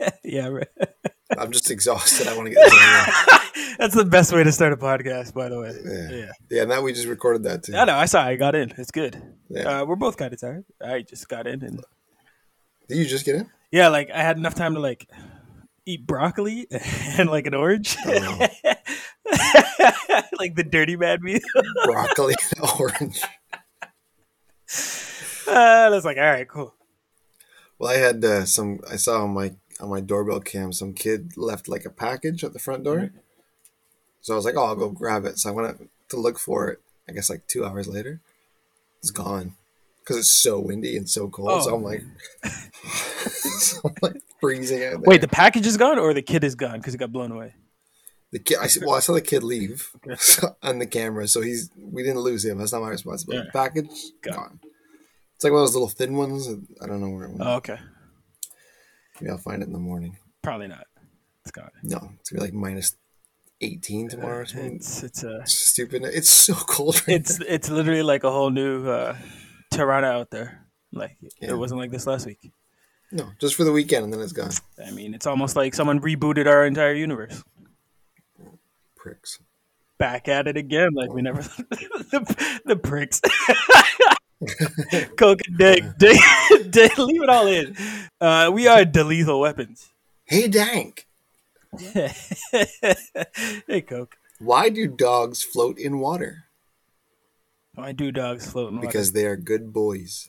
yeah, right. I'm just exhausted. I want to get. That's the best way to start a podcast, by the way. yeah. Yeah. yeah, Now we just recorded that too. I know. I saw. I got in. It's good. Yeah. Uh, we're both kind of tired. I just got in, and Did you just get in? yeah, like I had enough time to like eat broccoli and like an orange, Oh. like the dirty man meal. Broccoli and orange. uh, I was like, all right, cool. Well, I had uh, some. I saw on my on my doorbell cam some kid left like a package at the front door. So I was like, "Oh, I'll go grab it." So I went to look for it. I guess like two hours later, it's gone because it's so windy and so cold. So Oh. I'm like, so I'm like freezing out. There. Wait, the package is gone, or the kid is gone because it got blown away. the kid. I well, I saw the kid leave on the camera, so he's we didn't lose him. That's not my responsibility. Package it. gone. It's like one of those little thin ones. I don't know where it went. Oh, okay. Maybe I'll find it in the morning. Probably not. It's gone. No, it's gonna be like minus eighteen tomorrow. Or something. It's it's a stupid. It's so cold. Right it's it's literally like a whole new uh, Toronto out there. Like Yeah. it wasn't like this last week. No, just for the weekend, and then it's gone. I mean, it's almost like someone rebooted our entire universe. Pricks. Back at it again, like we never the, the pricks. Coke and dick, dick, dick, leave it all in. Uh, we are the lethal weapons. Hey, Dank. hey, Coke. Why do dogs float in water? Why do dogs float in water? Because they are good boys.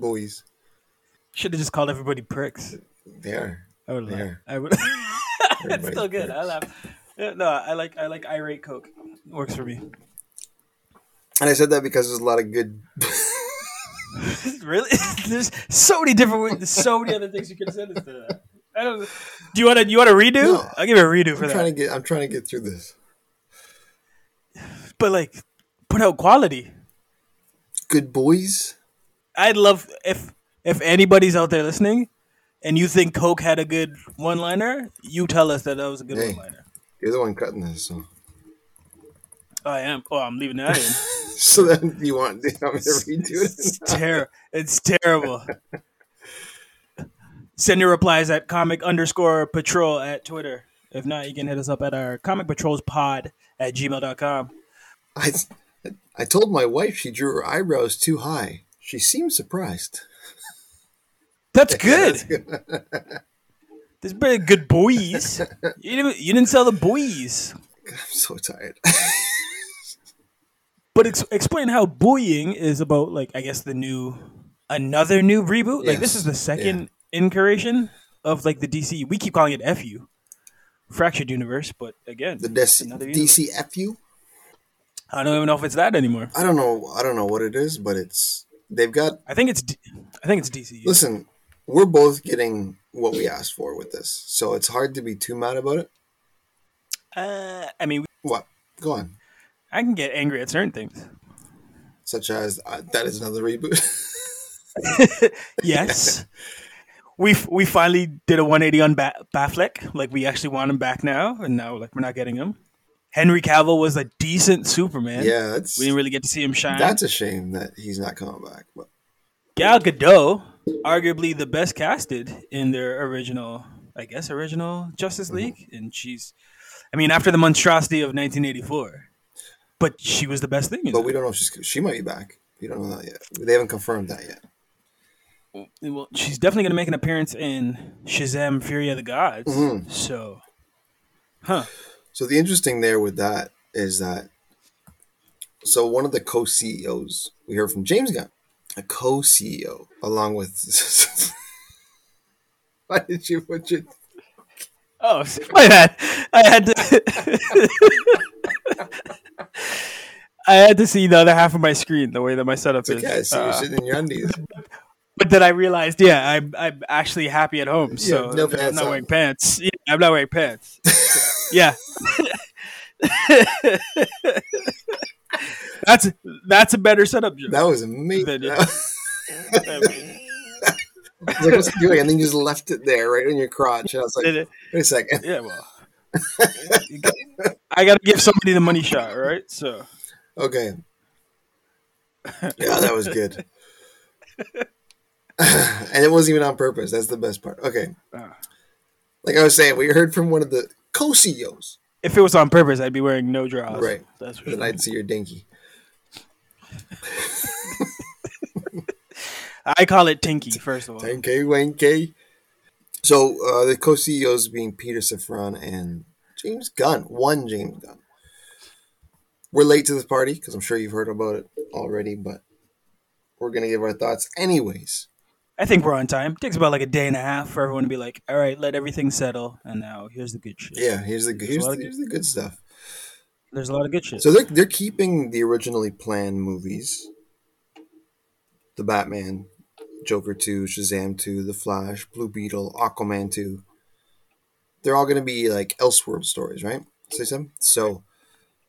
Boys. Should have just called everybody pricks. They are. I would laugh. I would. it's still good. I pricks. laugh. No, I like I like irate Coke. Works for me. And I said that because there's a lot of good. really? There's so many different. ways- There's so many other things you could say instead of that. I don't. Do you want to? You want to redo? No. I'll give it a redo for I'm that. trying to get. I'm trying to get through this. but like, put out quality. Good boys. I'd love if if anybody's out there listening, and you think Coke had a good one liner, you tell us that that was a good Hey. one liner. You're the one cutting this, so. Oh, I am. Oh, I'm leaving that in. So then you want, you want me to redo it? It's it? terrible. It's terrible. Send your replies at comic underscore patrol at Twitter. If not, you can hit us up at our comic patrols pod at gmail.com. I, I told my wife she drew her eyebrows too high. She seemed surprised. That's good. There's been good boys. You didn't, you didn't sell the boys. I'm so tired. But ex- explain how buoying is about, like, I guess the new, another new reboot. Like, this is the second incarnation of, like, the DC. We keep calling it FU, Fractured Universe. But again, the DC, universe. DCFU. I don't even know if it's that anymore. I don't know. I don't know what it is, but it's they've got. I think it's, D- I think it's DC. Listen, we're both getting what we asked for with this, so it's hard to be too mad about it. Uh, I mean, What? Go on. I can get angry at certain things. Such as uh, that is another reboot. Yes. We we finally did a 180 on ba- Batfleck. Like we actually want him back now, and now like we're not getting him. Henry Cavill was a decent Superman. yeah, that's we didn't really get to see him shine. that's a shame that he's not coming back. But Gal Gadot, arguably the best casted in their original, I guess, original Justice Mm-hmm. League, and she's, I mean, after the monstrosity of 1984, but she was the best thing. In but it. we don't know if she's she might be back. We don't know that yet. They haven't confirmed that yet. well, she's definitely going to make an appearance in Shazam: Fury of the Gods. Mhm. So, huh? So the interesting there with that is that so one of the co-CEOs we heard from James Gunn, a co-CEO, along with. Why did you put your Oh, my bad. I had to. I had to see the other half of my screen the way that my setup It's is. okay, I see Uh, you're sitting in your undies. but then I realized, yeah, I'm I'm actually happy at home, so no I'm not on. wearing pants. Yeah, I'm not wearing pants. So, yeah. that's that's a better setup, Joe. That was amazing. Then- I was like, what's he doing? And then you just left it there, right on your crotch. And I was like, wait a second. yeah, well, I got to give somebody the money shot, right? So Okay. Yeah, that was good. and it wasn't even on purpose. That's the best part. Okay. Ah. Like I was saying, we heard from one of the co-CEOs. if it was on purpose, I'd be wearing no drawers. Right. That's for sure. I'd see your dinky. I call it Tinky, first of all. 10K, 1K. So uh, the co-CEOs being Peter Safran and James Gunn. One James Gunn. We're late to this party because I'm sure you've heard about it already, but we're gonna give our thoughts anyways. I think we're on time. It takes about like a day and a half for everyone to be like, all right, let everything settle. And now here's the good shit. Yeah, here's the here's, lot the, here's the good stuff. There's a lot of good shit. So they're they're keeping the originally planned movies. The Batman, Joker 2, Shazam 2, The Flash, Blue Beetle, Aquaman 2. They're all going to be like Elseworld stories, right? Say something? So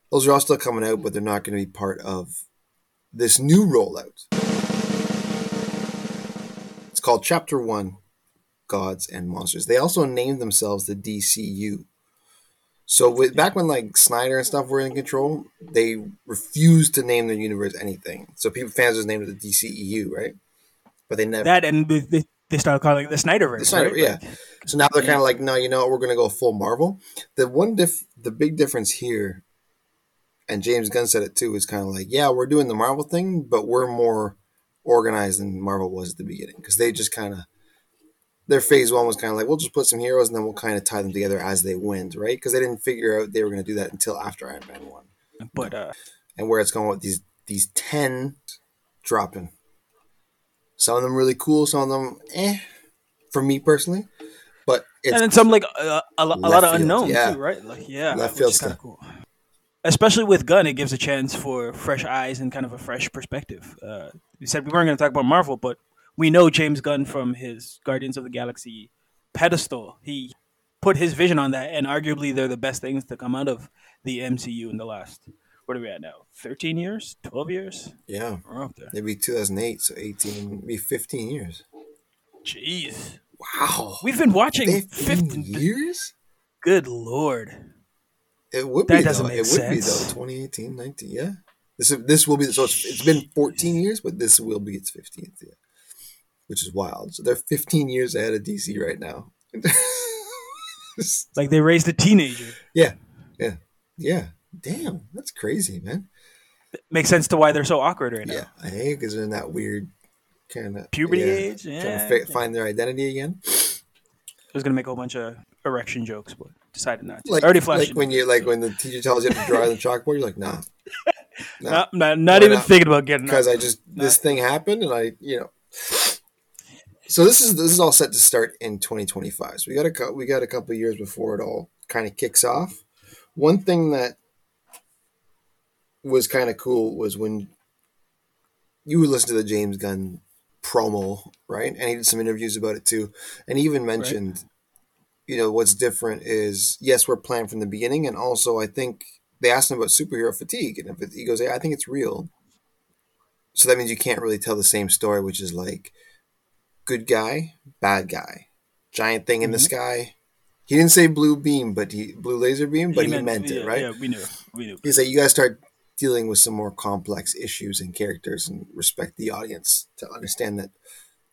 those are all still coming out, but they're not going to be part of this new rollout. Called Chapter 1 Gods and Monsters. They also named themselves the DCU. So with, back when like Snyder and stuff were in control, they refused to name their universe anything. So people fans just named it the DCEU, right? But they never. that and they, they, started calling it the Snyderverse. The Snyder, right? yeah. Like, So now they're kind of like, no, you know what? We're going to go full Marvel. The one diff, the big difference here, and James Gunn said it too, is kind of like, yeah, we're doing the Marvel thing, but we're more organized than Marvel was at the beginning because they just kind of their phase one was kind of like, we'll just put some heroes and then we'll kind of tie them together as they went, right? Because they didn't figure out they were going to do that until after Iron Man one, but uh, and where it's going with these these ten dropping. Some of them really cool, some of them, eh, for me personally. But it's and then some like uh, a, a lot of unknowns yeah. too, right? Like yeah, Left which field kinda stuff. cool. Especially with Gunn, it gives a chance for fresh eyes and kind of a fresh perspective. Uh, we said we weren't going to talk about Marvel, but we know James Gunn from his Guardians of the Galaxy pedestal. He put his vision on that, and arguably they're the best things to come out of the MCU in the last. What are we at now? Thirteen years? Twelve years? yeah, We're up there. maybe 2008, so 18, maybe 15 years. Jeez, Wow, we've been watching 15 15. years? Good lord. It would That be doesn't though. make it would be though. 2018, 19, yeah. This this will be so it's, it's been 14 years, but this will be its 15th year, which is wild. So they're 15 years ahead of DC right now. Like they raised a teenager. yeah, yeah, yeah. Damn, that's crazy, man. It Makes sense to why they're so awkward right now. Yeah, I think because they're in that weird kind of Puberty age, trying to fi- find their identity again. I was gonna make a whole bunch of erection jokes, but decided not to. Like, Already flashed. like when you like when the teacher tells you to draw on the chalkboard, you're like, nah, no, not, not, not even not? thinking about getting because. I just this thing happened and I you know. So this is this is all set to start in 2025. So we got a we got a couple of years before it all kind of kicks off. One thing that was kind of cool was when you would listen to the James Gunn promo, right? And he did some interviews about it too. And he even mentioned, you know, what's different is yes, we're planned from the beginning, and also I think they asked him about superhero fatigue, and if it, he goes, yeah, I think it's real. So that means you can't really tell the same story, which is like good guy, bad guy, giant thing in the Mhm. sky. He didn't say blue beam, but he blue laser beam, but he, meant, yeah, it, right? Yeah, we knew. We knew. He's like, you guys start dealing with some more complex issues and characters and respect the audience to understand that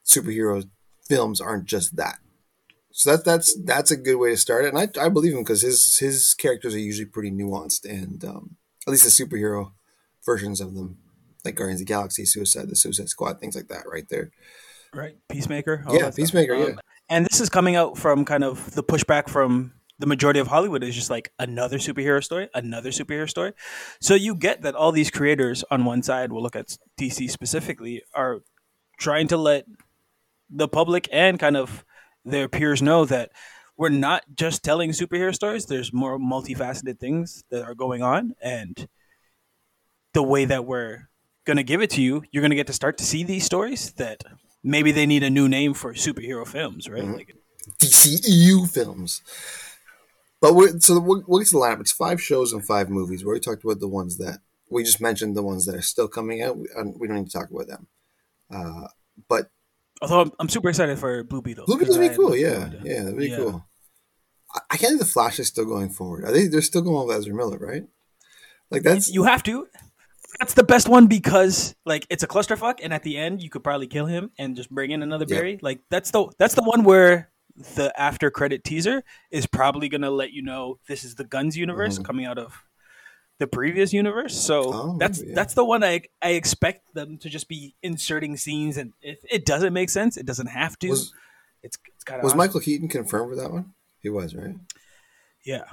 superhero films aren't just that. So that that's that's a good way to start it, and I, I believe him because his his characters are usually pretty nuanced, and um, at least the superhero versions of them, like Guardians of the Galaxy, Suicide, the Suicide Squad, things like that, right there. right? Peacemaker. all Yeah, that stuff. Peacemaker, yeah. And this is coming out from kind of the pushback from the majority of Hollywood is just like another superhero story, another superhero story. So you get that all these creators on one side, we'll look at DC specifically, are trying to let the public and kind of their peers know that we're not just telling superhero stories. There's more multifaceted things that are going on, and the way that we're gonna give it to you, you're gonna get to start to see these stories that maybe they need a new name for superhero films, right? Mhm. Like, DCEU films. But we're, so we'll, we'll get to the lineup. It's five shows and five movies. We already talked about the ones that we just mentioned, the ones that are still coming out. We, uh, we don't need to talk about them. Uh, but although I'm, I'm super excited for Blue Beetle. Blue Beetle's be cool. Yeah, yeah, that'd be Yeah. cool. I, I can't think the Flash is still going forward. Are they? They're still going with Ezra Miller, right? Like that's you have to. That's the best one because like it's a clusterfuck, and at the end you could probably kill him and just bring in another Yep. Barry. Like that's the that's the one where the after credit teaser is probably gonna let you know this is the Gunn's universe Mhm. coming out of the previous universe. So Oh, that's yeah. that's the one I I expect them to just be inserting scenes, and if it doesn't make sense, it doesn't have to. was it's it's kind of was Michael Keaton confirmed for that one? He was, right? yeah.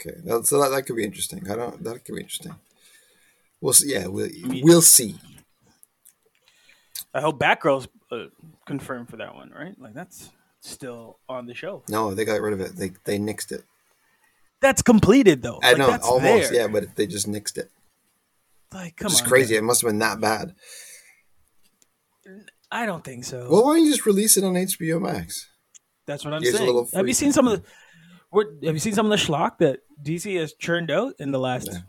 Okay, so that, that could be interesting. I don't. That could be interesting. We'll see. Yeah, we'll, we'll see. I hope Batgirl's uh, confirmed for that one, right? Like that's still on the show. No, they got rid of it. They they nixed it. That's completed though. I Like, know, almost. there. Yeah, but they just nixed it. Like, come on. It's crazy. man. It must have been that bad. I don't think so. Well, why don't you just release it on HBO Max? That's what I'm Here's saying. Have you seen some of the? What, have you seen some of the schlock that DC has churned out in the last? Yeah.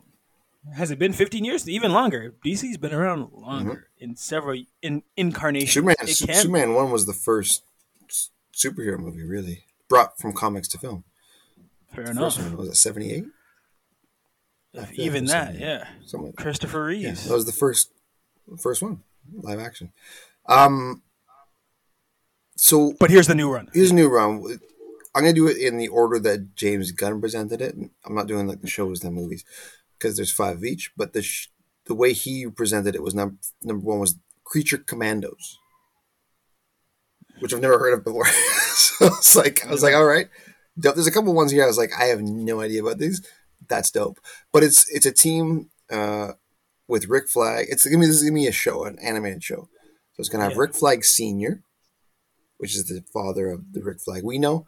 Has it been 15 years? Even longer. DC's been around longer mm-hmm. in several in incarnations. Superman. It Su- can- Superman One was the first superhero movie really brought from comics to film. Fair The enough. First one was it seventy eight? Even that, yeah. Something like that. Christopher Yeah, Reeves. that was the first first one live action. Um. So but here's the new run. here's a new run. I'm gonna do it in the order that James Gunn presented it. I'm not doing like the shows, the movies, because there's five of each. But the sh- the way he presented it was number number one was Creature Commandos, which I've never heard of before. so it's like I was like, all right, dope. There's a couple ones here. I was like, I have no idea about these. That's dope. But it's it's a team uh, with Rick Flag. It's gonna be this is gonna be a show, an animated show. So it's gonna have Yeah. Rick Flag Senior, which is the father of the Rick Flag we know.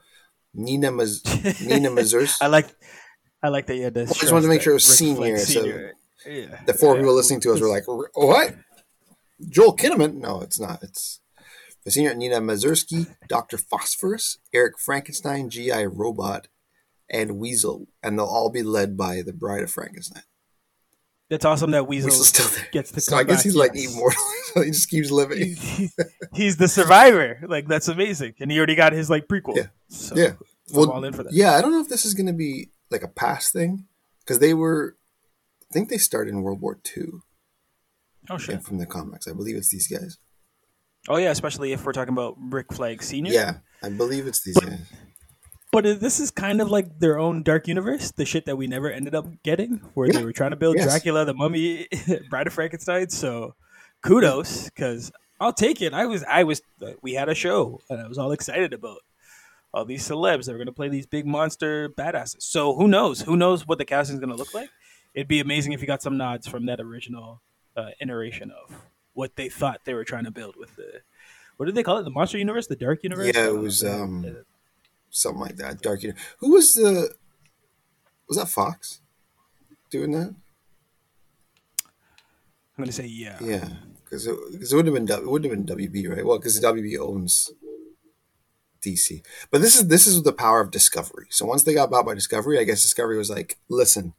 Nina Maz- Nina Mazurs. I like. I like that you had to. I just wanted to make sure it was senior, so yeah. the four Yeah. people listening to us were like, "What? Joel Kinnaman? No, it's not. It's the senior Nina Mazursky, Doctor Phosphorus, Eric Frankenstein, GI Robot, and Weasel, and they'll all be led by the Bride of Frankenstein. That's awesome that Weasel still there. gets to So I guess back, he's like immortal. so he just keeps living. He's, he's the survivor. Like that's amazing, and he already got his like prequel. Yeah. So, Yeah. I'm Well, all in for that. yeah, I don't know if this is going to be like a past thing because they were, I think they started in World War II Oh shit. from the comics. I believe it's these guys. Oh yeah, especially if we're talking about Rick Flag Senior. Yeah, I believe it's these But- guys. But this is kind of like their own dark universe, the shit that we never ended up getting, where Yeah. they were trying to build Yes. Dracula, the Mummy, Bride of Frankenstein. So, kudos, because I'll take it. I was, I was, we had a show, and I was all excited about all these celebs that were going to play these big monster badasses. So who knows? Who knows what the casting is going to look like? It'd be amazing if you got some nods from that original uh, iteration of what they thought they were trying to build with the. What did they call it? The monster universe, the dark universe. Yeah, it was, um, uh, Something like that. Dark. Universe. Who was the? Was that Fox doing that? I'm going to say yeah. Yeah, because it, 'cause it would have been it would have been WB, right? Well, because WB owns DC. But this is this is the power of Discovery. So once they got bought by Discovery, I guess Discovery was like, "Listen,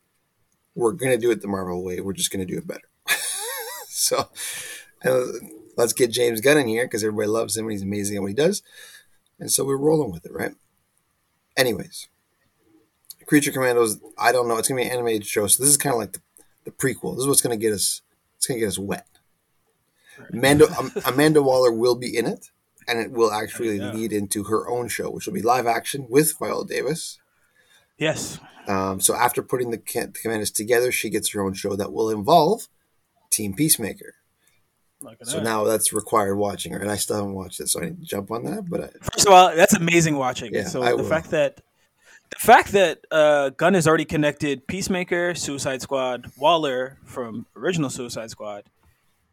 we're gonna do it the Marvel way. We're just gonna do it better." so let's get James Gunn in here because everybody loves him and he's amazing at what he does, and so we're rolling with it, right? Anyways, Creature Commandos. I don't know. It's gonna be an animated show, so this is kind of like the, the prequel. This is what's gonna get us. It's gonna get us wet. Amanda Amanda Waller will be in it, and it will actually lead into her own show, which will be live action with Viola Davis. Yes. Um, so after putting the, the commanders together, she gets her own show that will involve Team Peacemaker. So now that's required watching, and I still haven't watched it, so I need to jump on that. But I, First of all, that's amazing watching. Yeah, so I the will. fact that the fact that uh, Gunn has already connected Peacemaker, Suicide Squad, Waller from original Suicide Squad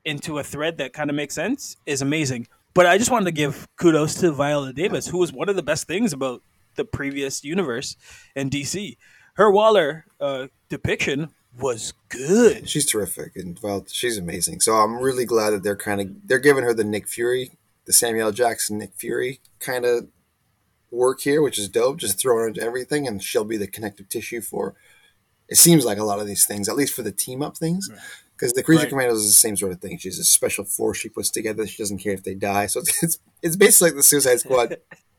into a thread that kind of makes sense is amazing. But I just wanted to give kudos to Viola Davis, who was one of the best things about the previous universe in DC. Her Waller uh, depiction was good. she's terrific, and well, she's amazing. So I'm really glad that they're kind of they're giving her the Nick Fury, the Samuel L. Jackson Nick Fury kind of work here, which is dope. Just throw her into everything, and she'll be the connective tissue for. It seems like a lot of these things, at least for the team up things, because the Creature Right. Commandos is the same sort of thing. She's a special force she puts together. She doesn't care if they die. So it's it's, it's basically like the Suicide Squad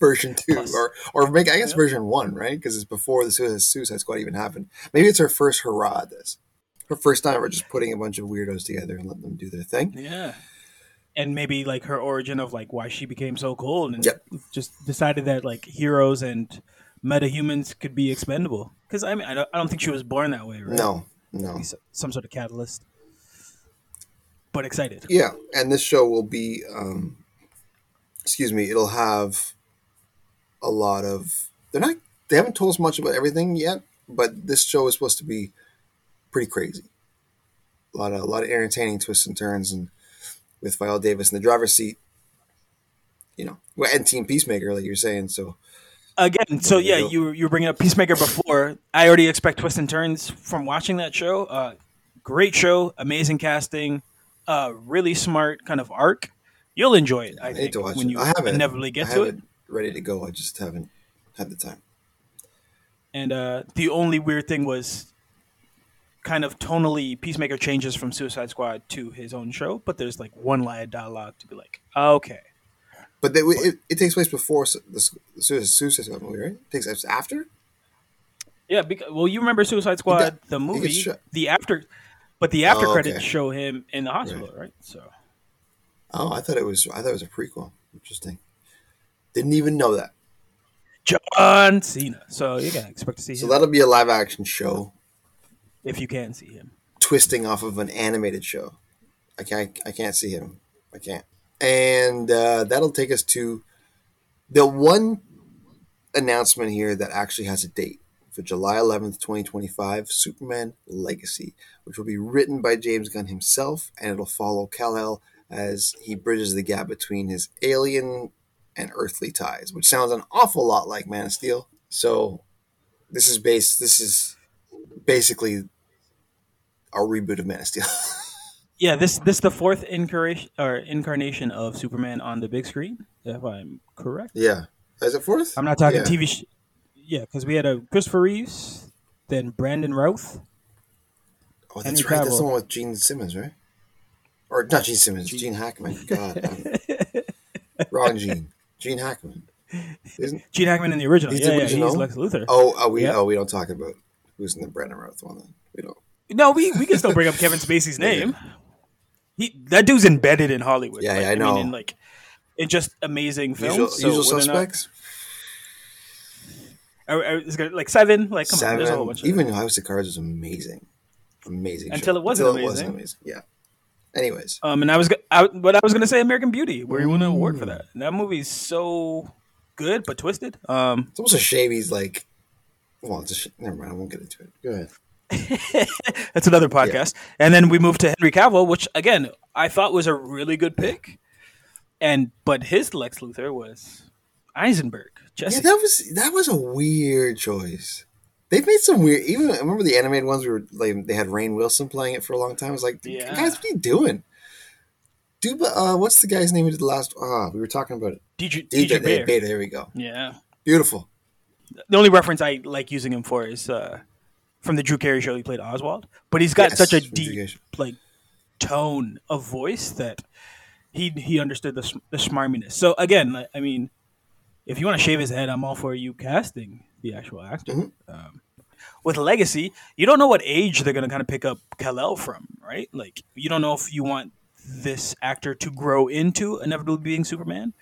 version two, Plus. or or make I guess version one, right? Because it's before the Suicide, Suicide Squad even happened. Maybe it's her first hurrah at this. Her first time, we're just putting a bunch of weirdos together and letting them do their thing. Yeah. And maybe like her origin of like why she became so cold and Yep. just decided that like heroes and metahumans could be expendable. Because I mean, I don't, I don't think she was born that way, right? No, no, Some sort of catalyst. But excited. yeah. And this show will be, um, excuse me, it'll have a lot of. They're not. They haven't told us much about everything yet, but this show is supposed to be pretty crazy. A lot of a lot of entertaining twists and turns, and with Viola Davis in the driver's seat. You know, well, and Team Peacemaker, like you're saying. So Again, so you yeah, you you were bringing up Peacemaker before. I already expect twists and turns from watching that show. Uh, great show, amazing casting, uh, really smart kind of arc. You'll enjoy it. I, I think to watch when it. you I inevitably I get have to it. Ready to go. I just haven't had the time. And uh, the only weird thing was kind of tonally, Peacemaker changes from Suicide Squad to his own show, but there's like one line of dialogue to be like, okay. But they, it, it takes place before the Su- the Suicide Squad movie, right? It takes place after. Yeah, because, well, you remember Suicide Squad, got- the movie, the after, but the after Oh, credits okay. show him in the hospital, right? So, Oh, I thought it was. I thought it was a prequel. Interesting. Didn't even know that. John Cena. So you can expect to see So him that'll be a live action show if you can see him. twisting off of an animated show. I can't. I can't see him. I can't. And uh, that'll take us to the one announcement here that actually has a date for July 11th, 2025, Superman Legacy, which will be written by James Gunn himself, and it'll follow Kal-El as he bridges the gap between his alien and earthly ties, which sounds an awful lot like Man of Steel. So this is based this is basically a reboot of Man of Steel. Yeah, this this the fourth incarnation or incarnation of Superman on the big screen, if I'm correct. yeah. Is it fourth? I'm not talking Yeah. TV. Sh- yeah, because we had a Christopher Reeves, then Brandon Routh. Oh, that's Henry right. That's the one with Gene Simmons, right? Or not Gene Simmons, Gene Hackman. God, wrong Gene. Gene Hackman. Isn't? Gene Hackman in the original. He's yeah, the yeah, he's original? Lex Luthor. Oh, oh, we Yeah. oh we don't talk about who's in the Brandon Routh one. Then we don't. No, we, we can still bring up Kevin Spacey's name. He that dude's embedded in Hollywood. Yeah, like, yeah, I know. mean, in like in just amazing films. Usual, so usual whether or not- suspects. Are, are, it like seven? Like come on, there's a whole Seven. bunch. Even House of Cards was amazing, amazing. Until show. it wasn't Until amazing. amazing. Yeah. Anyways, Um, and I was, I, but I was gonna say American Beauty, where he won an award for that. And that movie's so good but twisted. Um, it's almost a shame he's like. Well, it's a sh- never mind. I won't get into it. Go ahead. that's another podcast. And then we moved to Henry Cavill, which again I thought was a really good pick. And but his Lex Luthor was Eisenberg. Jesse. Yeah, that was that was a weird choice. They've made some weird. Even I remember the animated ones. We were like they had Rainn Wilson playing it for a long time. I was like, Yeah. guys, what are you doing? Dude, uh, what's the guy's name who did the last? Ah, we were talking about it. DJ, DJ, DJ Bear. Beta. There we go. Yeah. Beautiful. The only reference I like using him for is uh, from the Drew Carey show. He played Oswald, but he's got Yes, such a deep like tone of voice that he he understood the the smarminess. So again, I mean, if you want to shave his head, I'm all for you casting the actual actor. Mhm. Um, with Legacy, you don't know what age they're gonna kind of pick up Kal-El from, right? Like you don't know if you want this actor to grow into inevitably being Superman,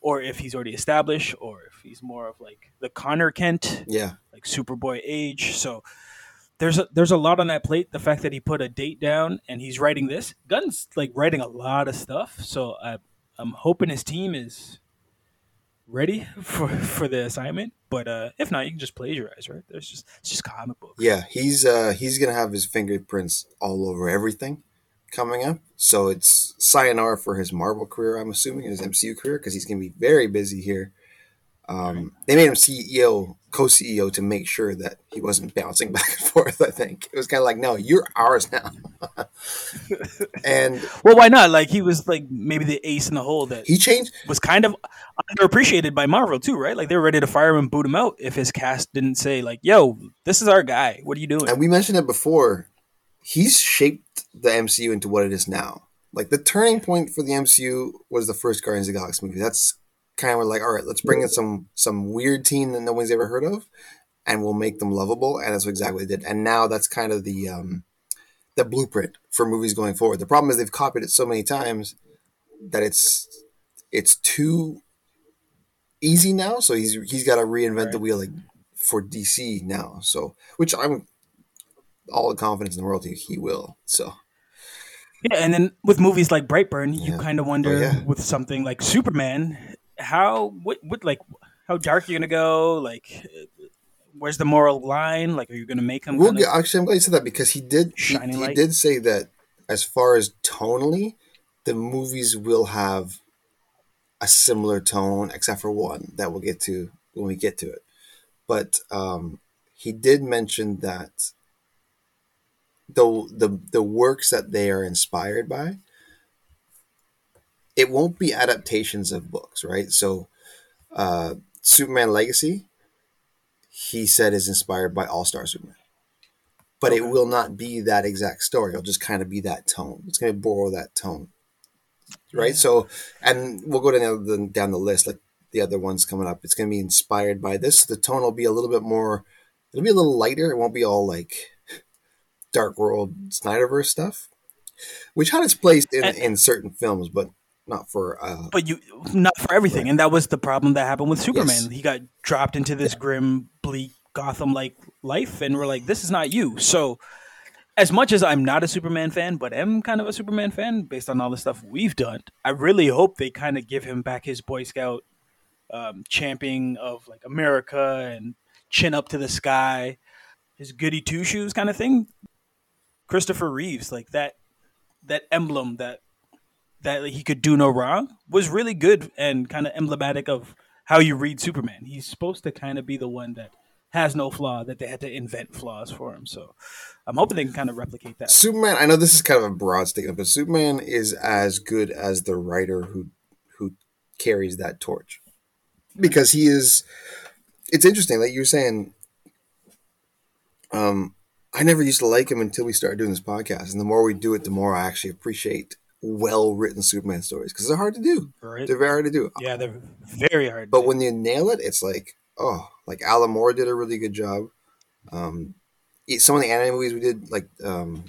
or if he's already established, or if he's more of like the Conner Kent Yeah. like Superboy age. So there's a, there's a lot on that plate. The fact that he put a date down and he's writing this, Gunn's like writing a lot of stuff. So I, I'm hoping his team is ready for for the assignment. But uh, if not, you can just plagiarize, right? There's just it's just comic books. Yeah, he's uh he's gonna have his fingerprints all over everything coming up. So it's sayonara for his Marvel career. I'm assuming his MCU career because he's gonna be very busy here. Um, they made him CEO, co-CEO, to make sure that he wasn't bouncing back and forth. I think it was kind of like, no, you're ours now. and well, why not? Like he was like maybe the ace in the hole that he changed was kind of underappreciated by Marvel too, right? Like they were ready to fire him and boot him out if his cast didn't say like, "Yo, this is our guy. What are you doing?" And we mentioned it before. He's shaped the MCU into what it is now. Like the turning point for the MCU was the first Guardians of the Galaxy movie. That's kind of like, all right, let's bring in some some weird team that no one's ever heard of, and we'll make them lovable. And that's exactly what they did. And now that's kind of the um, the blueprint for movies going forward. The problem is they've copied it so many times that it's it's too easy now. So he's he's got to reinvent right. the wheel like for DC now. So which I'm all the confidence in the world he, he will. So yeah, and then with movies like Brightburn, you kind of wonder oh, yeah. with something like Superman, how what what like how dark you gonna go? Like, where's the moral line? Like, are you gonna make him? We'll get, actually, I'm glad you said that because he did he, he did say that as far as tonally, the movies will have a similar tone, except for one that we'll get to when we get to it. But um, he did mention that the the the works that they are inspired by it won't be adaptations of books, right? So, uh, Superman Legacy, he said is inspired by All Star Superman, but okay. it will not be that exact story. It'll just kind of be that tone. It's going to borrow that tone, right? Yeah. So, and we'll go down the down the list like the other ones coming up. It's going to be inspired by this. The tone will be a little bit more. It'll be a little lighter. It won't be all like Dark World Snyderverse stuff, which had its place in, and, in certain films, but not for uh but you not for everything right. and that was the problem that happened with superman yes. he got dropped into this yeah. grim bleak gotham like life and we're like this is not you so as much as i'm not a superman fan but am kind of a superman fan based on all the stuff we've done i really hope they kind of give him back his boy scout um, championing of like america and chin up to the sky his goody two shoes kind of thing christopher reeves like that that emblem that that he could do no wrong was really good and kind of emblematic of how you read Superman. He's supposed to kind of be the one that has no flaw that they had to invent flaws for him. So I'm hoping they can kind of replicate that. Superman, I know this is kind of a broad statement, but Superman is as good as the writer who who carries that torch. Because he is it's interesting, like you were saying, um, I never used to like him until we started doing this podcast. And the more we do it, the more I actually appreciate well written Superman stories because they're hard to do. Right. They're very hard to do. Yeah, they're very hard. But when you nail it, it's like oh, like Alan Moore did a really good job. Um, some of the anime movies we did, like um,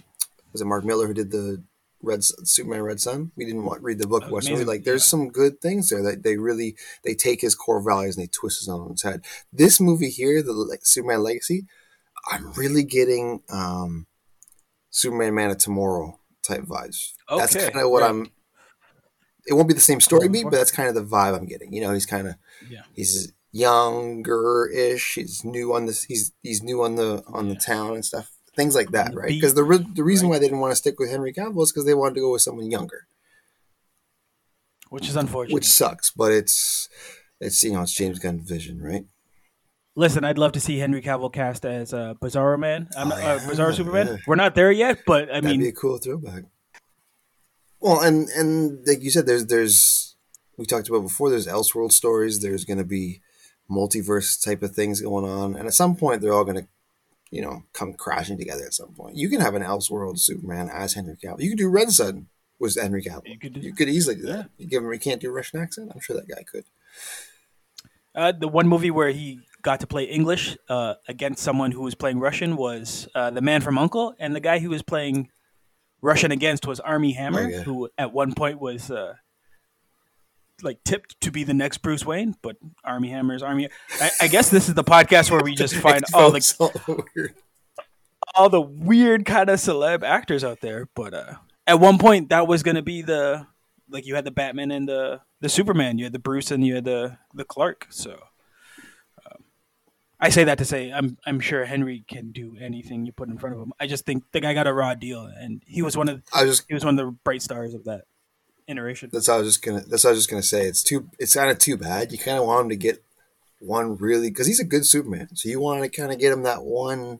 was it Mark Millar who did the Red Superman Red Sun? We didn't want, read the book, watch movie. Like there's yeah. some good things there that they really they take his core values and they twist it on its head. This movie here, the like, Superman Legacy, I'm really getting um, Superman Man of Tomorrow type vibes. Okay. That's kind of what right. I'm. It won't be the same story beat, but that's kind of the vibe I'm getting. You know, he's kind of yeah. he's younger ish. He's new on this. He's he's new on the on yeah. the town and stuff. Things like that, right? Because the re- the reason right. why they didn't want to stick with Henry Cavill is because they wanted to go with someone younger, which is unfortunate. Which sucks, but it's it's you know it's James Gunn's vision, right? Listen, I'd love to see Henry Cavill cast as uh, Bizarro Man, oh, uh. Bizarro Superman. Yeah. We're not there yet, but I mean That'd mean, be a cool throwback. Well, and and like you said, there's there's we talked about before. There's Elseworld stories. There's going to be multiverse type of things going on, and at some point, they're all going to, you know, come crashing together. At some point, you can have an Elseworld Superman as Henry Cavill. You could do Red Sun with Henry Cavill. You could, do, you could easily do that. Yeah. You give him he can't do Russian accent. I'm sure that guy could. Uh, the one movie where he got to play English uh, against someone who was playing Russian was uh, the man from Uncle, and the guy who was playing Russian against was Armie Hammer, oh, yeah. who at one point was uh, like tipped to be the next Bruce Wayne, but Armie Hammer's Army. I, I guess this is the podcast where we just find all the so all the weird kind of celeb actors out there. But uh, at one point, that was going to be the like you had the Batman and the the Superman, you had the Bruce and you had the the Clark. So I say that to say I'm I'm sure Henry can do anything you put in front of him. I just think the guy got a raw deal, and he was one of I was just he was one of the bright stars of that iteration. that's what I was just gonna that's what I was just gonna say. It's too it's kind of too bad. You kind of want him to get one really because he's a good Superman. So you want to kind of get him that one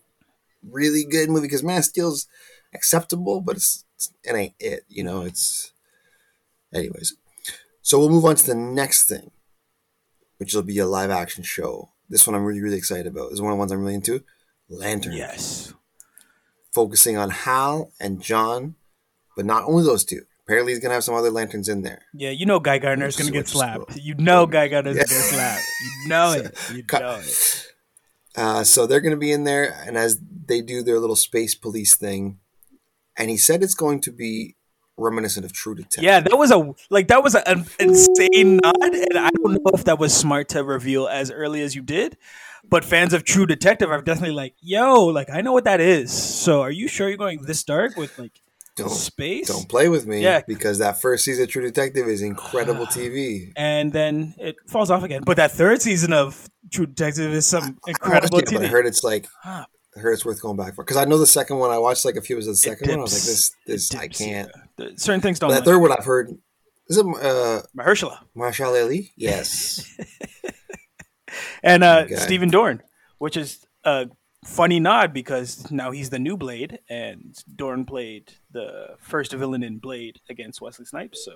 really good movie because Man of Steel's acceptable, but it's, it's it ain't it. You know, it's anyways. So we'll move on to the next thing, which will be a live action show. This one I'm really really excited about. This is one of the ones I'm really into. Lantern. Yes. Focusing on Hal and John, but not only those two. Apparently, he's gonna have some other lanterns in there. Yeah, you know Guy Gardner's gonna get is- slapped. You know Guy Gardner's Yeah. gonna get slapped. You know it. You know it. Uh, so they're going to be in there, and as they do their little space police thing, and he said it's going to be reminiscent of True Detective. Yeah, that was a like that was an insane nod, and I don't know if that was smart to reveal as early as you did. But fans of True Detective are definitely like, "Yo, like I know what that is." So, are you sure you're going this dark with like don't space? don't play with me, Yeah. because that first season of True Detective is incredible TV. And then it falls off again. But that third season of True Detective is some incredible Yeah, but I heard it's like I heard it's worth going back for because I know the second one. I watched like a few of the second one. I was like, this, this, It I can't. yeah. Certain things don't. That like. third one I've heard. Is it uh, Mahershala Marshall Ali? Yes. and uh, Okay. Stephen Dorff, which is a funny nod because now he's the new Blade, and Dorff played the first villain in Blade against Wesley Snipes. So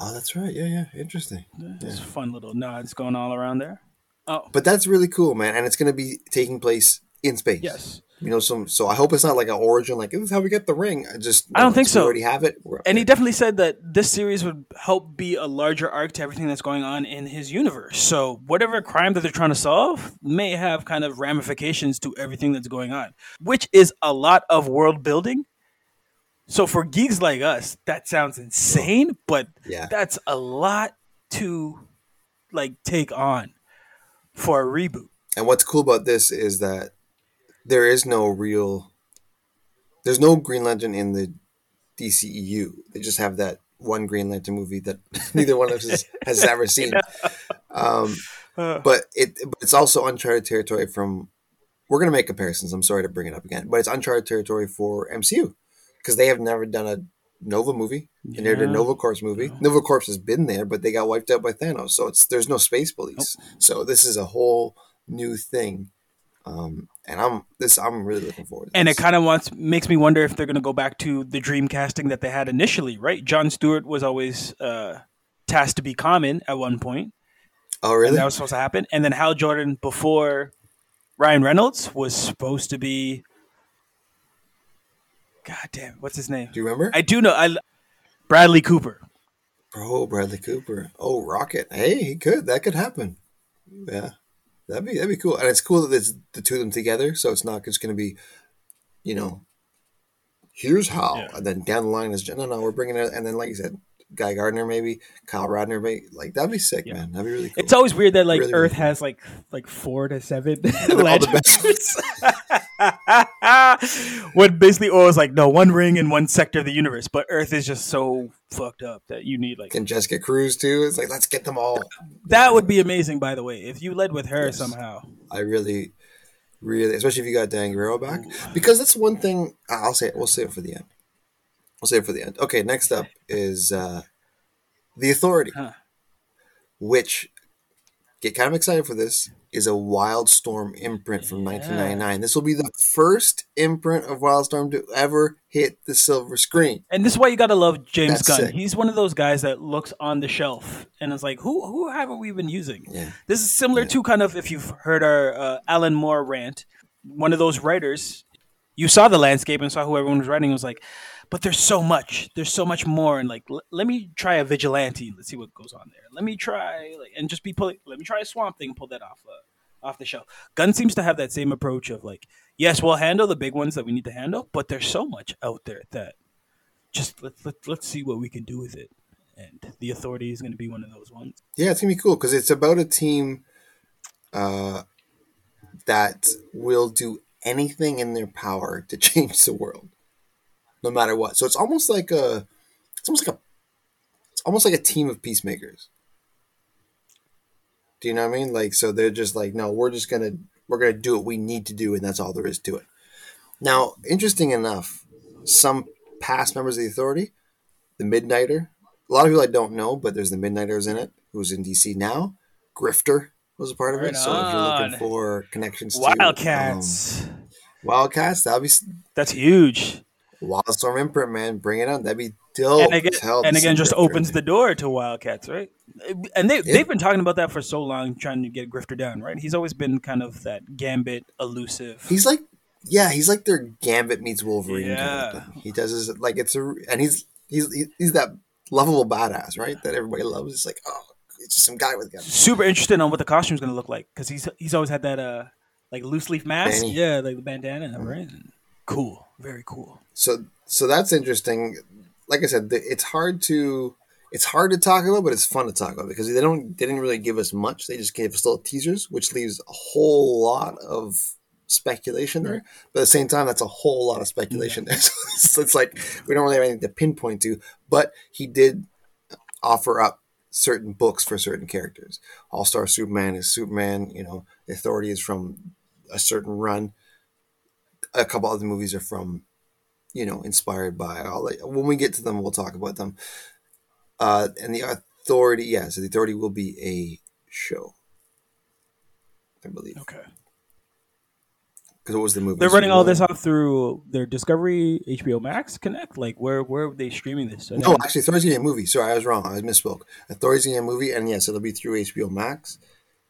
oh, that's right. Yeah, yeah. Interesting. there's fun little nods going all around there. Oh But that's really cool, man. And it's going to be taking place in space. yes, You know, some. So I hope it's not like an origin. Like this is how we get the ring. I just. I don't think so. We already have it. And he definitely said that this series would help be a larger arc to everything that's going on in his universe. So whatever crime that they're trying to solve may have kind of ramifications to everything that's going on, which is a lot of world building. So for geeks like us, that sounds insane, but Yeah. that's a lot to like take on for a reboot. And what's cool about this is that there is no real. There's no Green Lantern in the DCEU. They just have that one Green Lantern movie that neither one of us has, ever seen. Um, but it but it's also uncharted territory from. We're gonna make comparisons. I'm sorry to bring it up again, but it's uncharted territory for MCU because they have never done a Nova movie. And They never did a Nova Corps movie. Nova Corps has been there, but they got wiped out by Thanos. So it's there's no space police. So this is a whole new thing, um, and I'm this I'm really looking forward. to and it kind of wants makes me wonder if they're going to go back to the dream casting that they had initially, right? John Stewart was always uh, tasked to be Common at one point, oh really? that was supposed to happen. And then Hal Jordan before Ryan Reynolds was supposed to be. God damn, what's his name? Do you remember? I do know. I Bradley Cooper. Bro, Bradley Cooper. Oh, Rocket. Hey, he could. That could happen. Yeah, that'd be that'd be cool. And it's cool that it's the two of them together. So it's not just going to be, you know, here's how, Yeah. and then down the line is no, no, we're bringing it, and then like you said, Guy Gardner maybe, Kyle Rayner maybe. Like that'd be sick, Yeah. man. That'd be really cool. It's always weird that like Really, Earth really has like like four to seven all the lanterns. when basically Or was like, no, one ring in one sector of the universe, but Earth is just so fucked up that you need like and Jessica Cruz too. It's like let's get them all. that would be amazing. By the way, if you led with her Yes. somehow, I really, really, especially if you got Dan Guerrero back, because that's one thing. I'll say it. We'll save it for the end. We'll save it for the end. Okay, next up is uh, the Authority, Huh. which get kind of excited for this. Is a Wildstorm imprint from 1999. This will be the first imprint of Wildstorm to ever hit the silver screen. and this is why you gotta love James That's Gunn. sick. He's one of those guys that looks on the shelf and is like, who who haven't we been using? Yeah. This is similar to kind of if you've heard our uh, Alan Moore rant. One of those writers, you saw the landscape and saw who everyone was writing. and Was like, but there's so much. There's so much more. And like, l- let me try a vigilante. Let's see what goes on there. Let me try like, and just be pulling. Let me try a swamp thing. and Pull that off uh, off the shelf. Gunn seems to have that same approach of like, yes, we'll handle the big ones that we need to handle, but there's so much out there that just let, let, let's see what we can do with it. And the authority is going to be one of those ones. Yeah, it's gonna be cool because it's about a team uh, that will do anything in their power to change the world, no matter what. So it's almost like a, it's almost like a, it's almost like a team of peacemakers. Do you know what I mean? Like, so they're just like, no, we're just gonna we're gonna do what we need to do, and that's all there is to it. Now, interesting enough, some past members of the Authority, the Midnighter, a lot of people I don't know, but there's the Midnighters in it, who's in DC now. Grifter was a part of Right it. So if you're looking for connections to Wildcats. um, Wildcats, that'd be That's huge. Wildstorm imprint, man. Bring it on. That'd be dope. and again, and again just Grifter opens the door to Wildcats, right? And they Yeah. they've been talking about that for so long, trying to get Grifter down, right? He's always been kind of that gambit, elusive. He's like, yeah, he's like their Gambit meets Wolverine. kind of Yeah. He does his like it's a, and he's he's he's that lovable badass, right? That everybody loves. It's like, oh, it's just some guy with a gun. super interested on what the costume's gonna look like because he's he's always had that uh like loose leaf mask, yeah, like the bandana, right? Cool, very cool. So so that's interesting. Like I said, it's hard to it's hard to talk about, but it's fun to talk about because they don't they didn't really give us much. They just gave us little teasers, which leaves a whole lot of speculation there. But at the same time, that's a whole lot of speculation there. So it's like we don't really have anything to pinpoint to. But he did offer up certain books for certain characters. All Star Superman is Superman. You know, the Authority is from a certain run. A couple other movies are from you know, inspired by. I'll let, when we get to them, we'll talk about them. Uh, and the authority, yeah, so the authority will be a show, I believe. Okay, Because what was the movie? they're running all this off through their Discovery, HBO Max Connect. Like, where where are they streaming this? No, actually, Authority's be a movie. Sorry, I was wrong. I misspoke. Authority's be a movie, and yes, it'll be through HBO Max.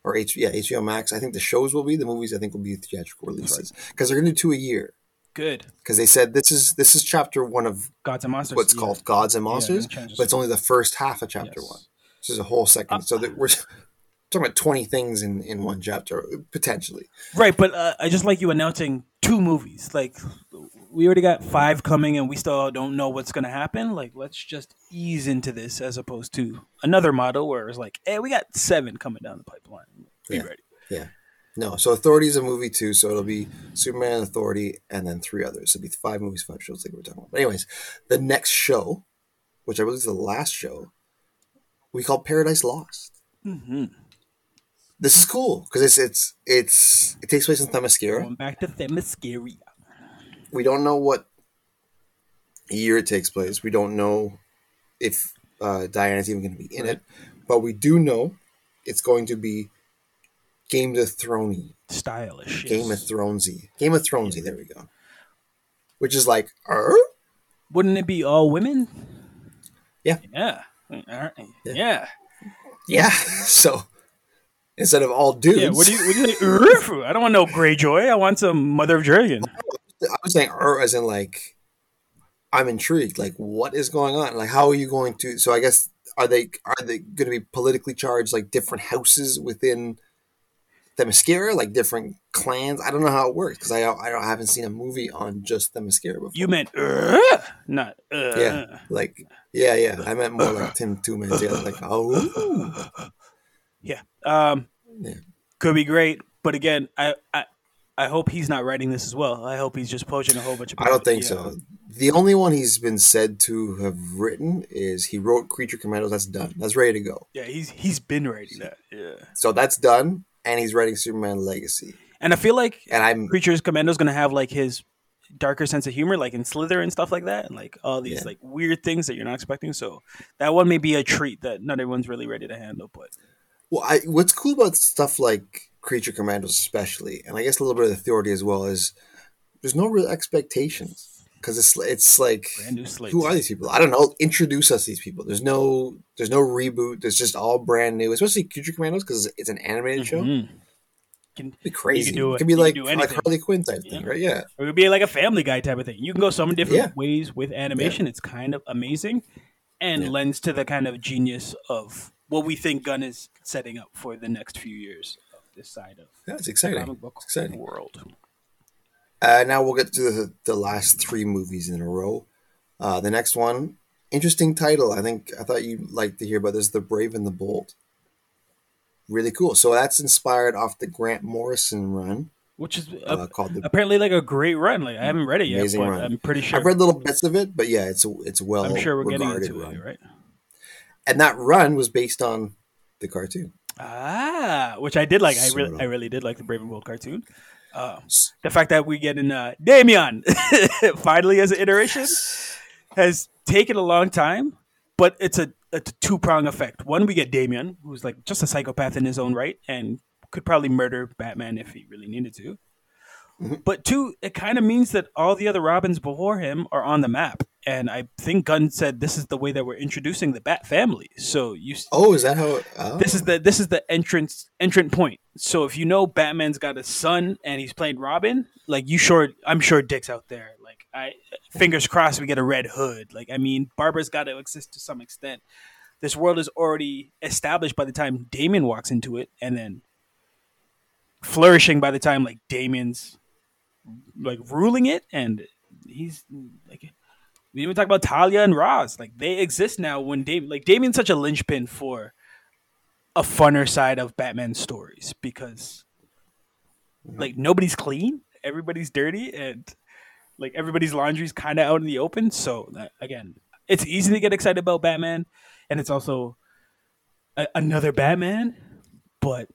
Or H, yeah, HBO Max. I think the shows will be the movies. I think will be theatrical releases because they're gonna do two a year. Good. Because they said this is this is chapter one of Gods and monsters. what's yeah. called Gods and Monsters, changes. but it's only the first half of chapter Yes. Uh, one. This is a whole second. so that we're talking about twenty things in in one chapter potentially. Right, but uh, I just like you announcing two movies. Like we already got five coming, and we still don't know what's going to happen. Like let's just ease into this, as opposed to another model where it's like, hey, we got seven coming down the pipeline. Be Yeah. ready. Yeah. No, so Authority is a movie too. So it'll be Superman, Authority, and then three others. It'll be five movies, five shows, like we're talking about. But anyways, the next show, which I believe is the last show, we call Paradise Lost. hmm This is cool because it's it's it's it takes place in Themyscira. Going back to Themyscira. we don't know what year it takes place. We don't know if uh, Diana's even going to be in it, but we do know it's going to be Game of Thrones, Stylish. Game of. Thronesy, Game of Thronesy. There we go. Which is like, er? Wouldn't it be all women? Yeah. Yeah. Uh, Yeah. yeah. So instead of all dudes, Yeah. What do you? What do you think? I don't want no Greyjoy. I want some Mother of Dragon. I was saying er as in like I'm intrigued. Like what is going on? Like how are you going to so I guess are they are they gonna be politically charged like different houses within Themyscira, like different clans? I don't know how it works because I I, don't, I haven't seen a movie on just Themyscira before. You meant uh, not uh. yeah. Like yeah, yeah. I meant more like Tim Minutes. Yeah, like oh Yeah. Um, Yeah. could be great, but again, I, I I hope he's not writing this as well. I hope he's just poaching a whole bunch of. I don't think so. The only one he's been said to have written is he wrote Creature Commandos. That's done. That's ready to go. Yeah, he's he's been writing that. Yeah, So that's done, and he's writing Superman Legacy. and I feel like And I'm Creatures Commando's gonna have like his darker sense of humor, like in Slither and stuff like that, and like all these Yeah. like weird things that you're not expecting. So that one may be a treat that not everyone's really ready to handle. But well. I what's cool about stuff like Creature Commandos, especially, and I guess a little bit of the Authority as well, is there's no real expectations because it's it's like brand new slate. who are these people? I don't know. Introduce us to these people. There's no there's no reboot. There's just all brand new, especially Creature Commandos because it's an animated show. Mhm. Can, be crazy. do it it. could be You can like do like. Harley Quinn type thing, right? Yeah. It would be like a Family Guy type of thing. You can go so many different Yeah. ways with animation. It's kind of amazing, and Yeah. lends to the kind of genius of what we think Gunn is setting up for the next few years of this side of Yeah, it's the exciting. comic book It's exciting. world. Uh, now we'll get to the, the last three movies in a row. Uh, the next one, interesting title. I think I thought you'd like to hear about this: "The Brave and the Bold." Really cool. So that's inspired off the Grant Morrison run which is uh, called the. apparently like a great run. Like I haven't read it yet, Amazing run. I'm pretty sure. I've read little bits of it, but yeah, it's it's well. I'm sure we're getting into run. it, right? And that run was based on the cartoon. Ah, which I did like. I really, of. I really did like the Brave and the Bold cartoon. Uh, the fact that we get in uh, Damian finally as an iteration has taken a long time, but it's a, a two prong effect. One, we get Damian, who's like just a psychopath in his own right and could probably murder Batman if he really needed to. Mhm. But two, it kind of means that all the other Robins before him are on the map, and I think Gunn said this is the way that we're introducing the Bat family. So you, Oh, is that how? It, oh. this is the this is the entrance entrant point. So if you know Batman's got a son and he's playing Robin, like you sure I'm sure Dick's out there. Like I fingers crossed we get a Red Hood. Like I mean Barbara's got to exist to some extent. This world is already established by the time Damian walks into it, and then flourishing by the time like Damian's like ruling it, and he's like. We even talk about Talia and Ra's. Like they exist now. When Damian, like Damian's such a linchpin for a funner side of Batman stories because like nobody's clean, everybody's dirty, and like everybody's laundry's kind of out in the open. So again, it's easy to get excited about Batman, and it's also a- another Batman, but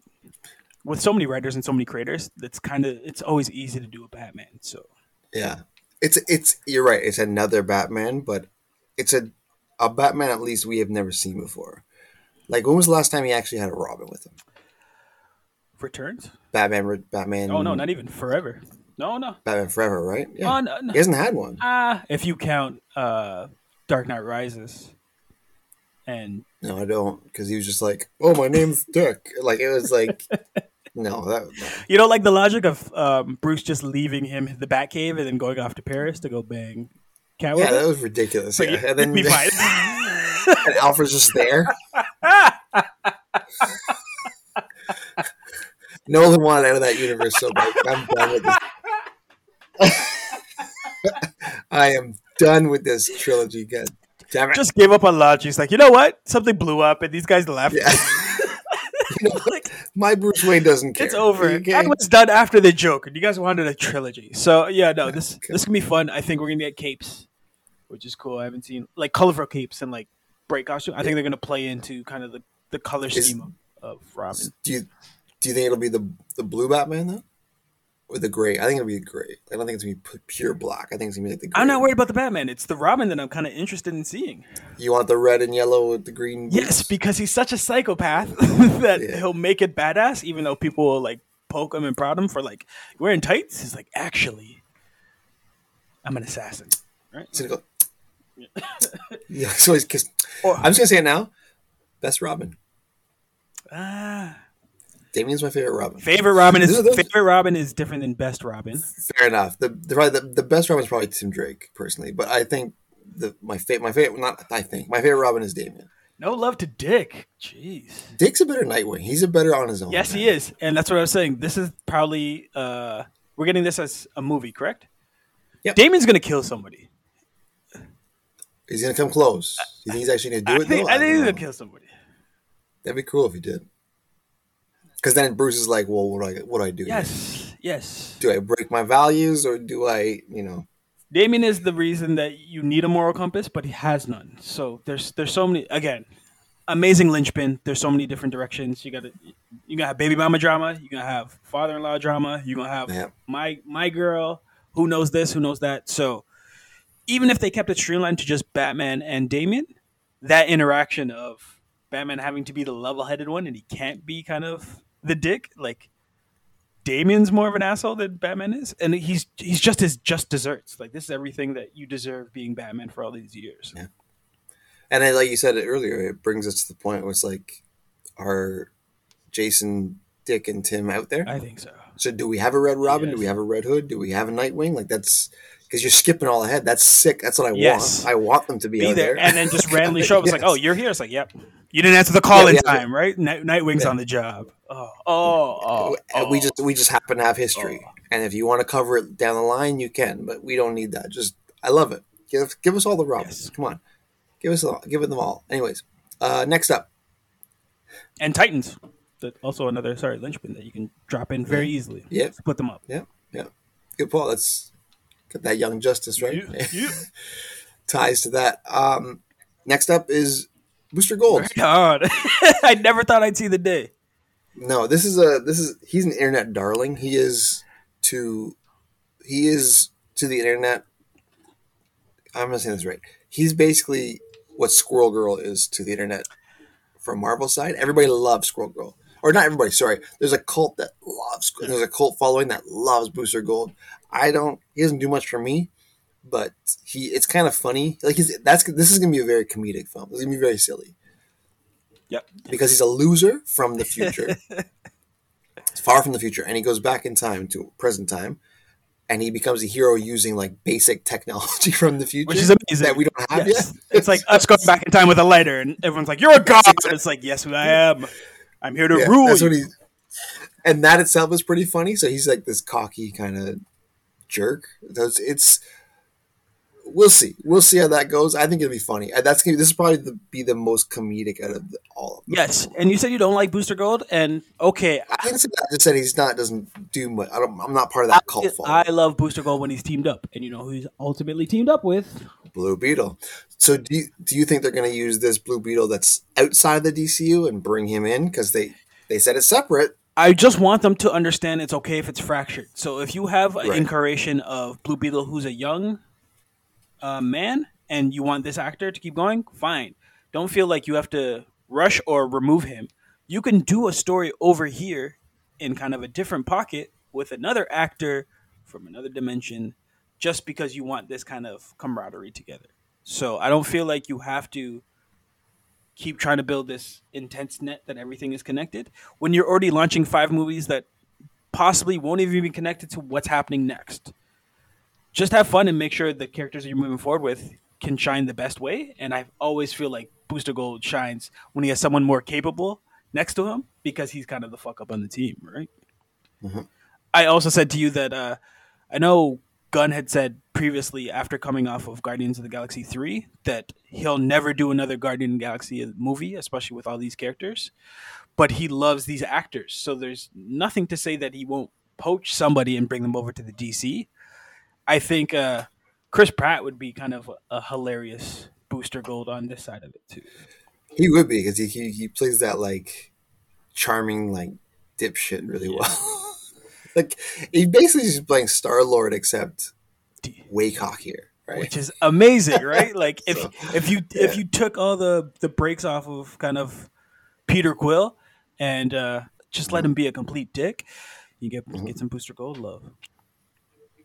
with so many writers and so many creators, that's kind of it's always easy to do a Batman. So Yeah, it's it's you're right. It's another Batman, but it's a a Batman at least we have never seen before. Like when was the last time he actually had a Robin with him? returns? Batman, Batman. Oh no, not even forever. No, no. Batman Forever, right? Yeah, Oh, no, no. he hasn't had one. Ah, if you count uh, Dark Knight Rises, and No, I don't, because he was just like, "Oh, my name's Dick." Like it was like, no, that no. you know, like the logic of um, Bruce just leaving him the Batcave and then going off to Paris to go bang Catwoman. yeah, that was ridiculous. Yeah. And then be fine. and Alfred's just there. Nolan wanted out of that universe so bad. I'm done with this. I am done with this trilogy. God damn it. just gave up on logic. He's like, you know what? Something blew up, and these guys left. Yeah. You know, like, my Bruce Wayne doesn't care. it's over. Okay? That was done after the joke, Joker. You guys wanted a trilogy, so yeah, no, this this can be fun. I think we're gonna get capes, which is cool. I haven't seen like colorful capes and like bright costume. I think they're gonna play into kind of the, the color Is- scheme of, of Robin. Do you do you think it'll be the the blue Batman though, or the gray? I think it'll be gray. I don't think it's gonna be pure black. I think it's gonna be like the. Gray. I'm not worried about the Batman. It's the Robin that I'm kind of interested in seeing. You want the red and yellow with the green? Yes, because he's such a psychopath that Yeah. he'll make it badass, even though people will like poke him and prod him for like wearing tights. He's like, actually, I'm an assassin. Right? He's gonna go. Yeah, so he's kissed. Or- I'm just gonna say it now. Best Robin. Ah, Damian's my favorite Robin. favorite Robin is Those are those- favorite Robin is different than best Robin. Fair enough. The the, the, the best Robin is probably Tim Drake personally, but I think the my favorite my favorite not I think my favorite Robin is Damian. No love to Dick. Jeez. Dick's a better Nightwing. He's a better on his own. Yes, he is, and that's what I was saying. This is probably uh, we're getting this as a movie, correct? Yep. Damian's gonna kill somebody. He's gonna come close. You think he's actually gonna I do it think, though? I think he's gonna kill somebody. That'd be cool if he did. Because then Bruce is like, "Well, what do I what do I do? Yes, yes. Do I break my values or do I, you know?" Damian is the reason that you need a moral compass, but he has none. So there's there's so many again, amazing linchpin. There's so many different directions. You got to you gonna have baby mama drama. You gonna have father in law drama. You gonna have Yeah. my my girl who knows this, who knows that. So even if they kept it streamlined to just Batman and Damian, that interaction of Batman having to be the level headed one and he can't be kind of the dick like. Damian's more of an asshole than Batman is, and he's he's just his just desserts. Like this is everything that you deserve being Batman for all these years. Yeah. And then, like you said it earlier, it brings us to the point where it's like, are Jason, Dick, and Tim out there? I think so. So, do we have a Red Robin? Yes. Do we have a Red Hood? Do we have a Nightwing? Like that's because you're skipping all ahead. That's sick. That's what I Yes. want. I want them to be, Be out there, there, and then just randomly show up. It's like, oh, you're here. It's like, yep. You didn't answer the call in Yeah, yeah. time, right? Night, Nightwing's Yeah. on the job. Oh, oh, oh, we oh. just we just happen to have history, and if you want to cover it down the line, you can. But we don't need that. Just I love it. Give give us all the Robins. Yes. Come on, give us all, give it them all. Anyways, uh, next up, and Titans. that also another sorry linchpin that you can drop in very easily. Yeah. put them up. Yeah, yeah. Good point. Let's get that young justice right. Yeah. Ties to that. Um, next up is Booster Gold. God, I never thought I'd see the day. No, this is a this is he's an internet darling. He is to he is to the internet. I'm not saying this right. He's basically what Squirrel Girl is to the internet from Marvel side. Everybody loves Squirrel Girl, or not everybody. Sorry, there's a cult that loves. There's a cult following that loves Booster Gold. I don't. He doesn't do much for me, but he. It's kind of funny. Like he's that's this is gonna be a very comedic film. It's gonna be very silly Yep. because he's a loser from the future. It's far from the future, and he goes back in time to present time, and he becomes a hero using like basic technology from the future, Which is amazing. that we don't have Yes. yet. It's like us going back in time with a lighter, and everyone's like, "You're a god." It's like, "Yes, I am. I'm here to Yeah, rule." that's you." what he, and that itself is pretty funny. So he's like this cocky kind of jerk. It's, we'll see. We'll see how that goes. I think it'll be funny. Uh, That's gonna, this is probably the, be the most comedic out of the, all of them. Yes, and you said you don't like Booster Gold, and okay, I didn't say that. I just said he's not doesn't do much. I don't. I'm not part of that cult following. I love Booster Gold when he's teamed up, and you know who he's ultimately teamed up with. Blue Beetle. So do you, do you think they're going to use this Blue Beetle that's outside the DCU and bring him in because they they said it's separate? I just want them to understand it's okay if it's fractured. So if you have an Right. incarnation of Blue Beetle who's a young uh, man and you want this actor to keep going, fine. Don't feel like you have to rush or remove him. You can do a story over here in kind of a different pocket with another actor from another dimension just because you want this kind of camaraderie together. So I don't feel like you have to keep trying to build this intense net that everything is connected when you're already launching five movies that possibly won't even be connected to what's happening next. Just have fun and make sure the characters that you're moving forward with can shine the best way. And I always feel like Booster Gold shines when he has someone more capable next to him because he's kind of the fuck up on the team, right? I also said to you that uh, I know Gunn had said previously after coming off of Guardians of the Galaxy 3 that he'll never do another Guardian of the Galaxy movie, especially with all these characters. But he loves these actors. So there's nothing to say that he won't poach somebody and bring them over to the DC. I think uh, Chris Pratt would be kind of a, a hilarious booster gold on this side of it, too. He would be because he, he he plays that like charming like dipshit really well. like he basically is playing Star Lord except way cockier, right? which is amazing, right? Like if So, if you if you took all the the breaks off of kind of Peter Quill and uh, just let him be a complete dick, you get Mm-hmm. get some Booster Gold love.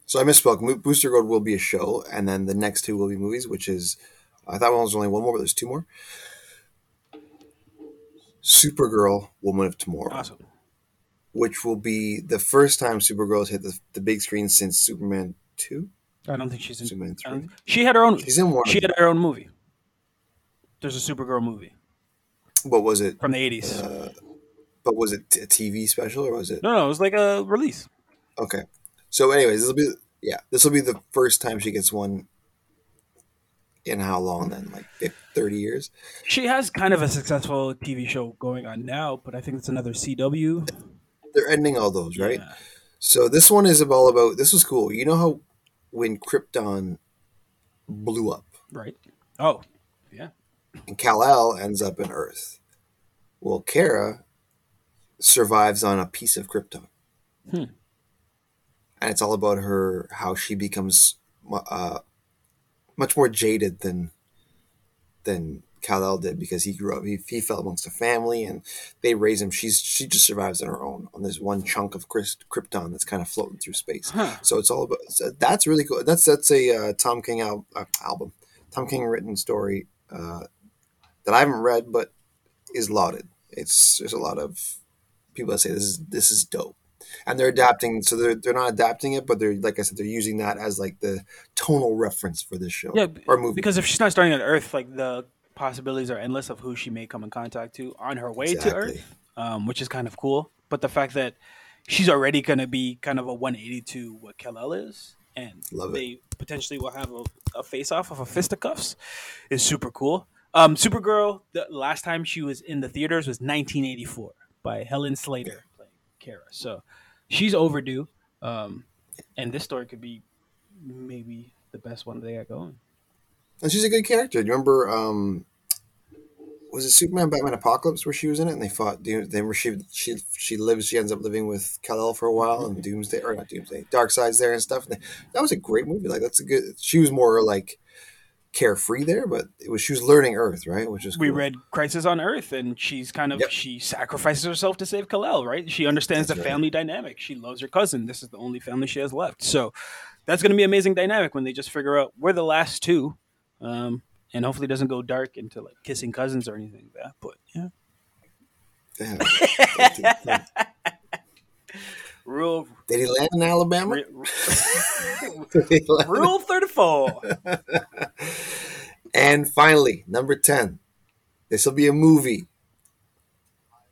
So I misspoke. Booster Gold will be a show, and then the next two will be movies, which is I thought one was only one more, but there's two more. Supergirl, Woman of Tomorrow, Awesome. Which will be the first time Supergirl has hit the, the big screen since Superman two, I don't think she's in. Superman three. she had her own. She's in one. She had them. her own movie. There's a Supergirl movie What was it? from the '80s. Uh, but was it a TV special or was it? no, no, it was like a release. Okay. So, anyways, this will be yeah, this will be the first time she gets one. In how long then? Like thirty years? She has kind of a successful TV show going on now, but I think it's another CW. They're ending all those, right? Yeah. So this one is all about. This was cool. You know how when Krypton blew up Right. Oh, yeah. and Kal El ends up in Earth. Well, Kara survives on a piece of Krypton, Hmm. and it's all about her how she becomes uh, much more jaded than than Kal El did because he grew up. He, he fell amongst a family, and they raise him. She's she just survives on her own on this one chunk of Chris- Krypton that's kind of floating through space. Huh. So it's all about. So that's really cool. That's that's a uh, Tom King al- uh, album, Tom King written story uh, that I haven't read, but is lauded. It's there's a lot of people that say this is this is dope, and they're adapting. So they're they're not adapting it, but they're like I said, they're using that as like the tonal reference for this show Yeah, or movie. Because if she's not starting on Earth, like the possibilities are endless of who she may come in contact to on her way to Earth, um, which is kind of cool. But the fact that she's already going to be kind of a 180 to what Kal-El is, and Love it. they potentially will have a, a face off of a fisticuffs, is super cool. Um, Supergirl, the last time she was in the theaters was 1984. by Helen Slater playing Kara. So she's overdue, um, and this story could be maybe the best one they got going. And she's a good character. Do you remember? Um, was it Superman, Batman, Apocalypse where she was in it, and they fought? They remember she she she lives. She ends up living with Kal El for a while, and Doomsday or not Doomsday, Darkseid's there and stuff. That was a great movie. Like that's a good. She was more like carefree there, but it was she was learning Earth, right? Which is we read Crisis on Earth, and she's kind of Yep. she sacrifices herself to save Kal-El, right? She understands That's the right. family dynamic. She loves her cousin. This is the only family she has left. So that's going to be amazing dynamic when they just figure out we're the last two, um, and hopefully it doesn't go dark into like kissing cousins or anything like that. But yeah, Yeah. rule Did he land in Alabama? re- Did he land- rule thirty four. And finally, number 10. This will be a movie.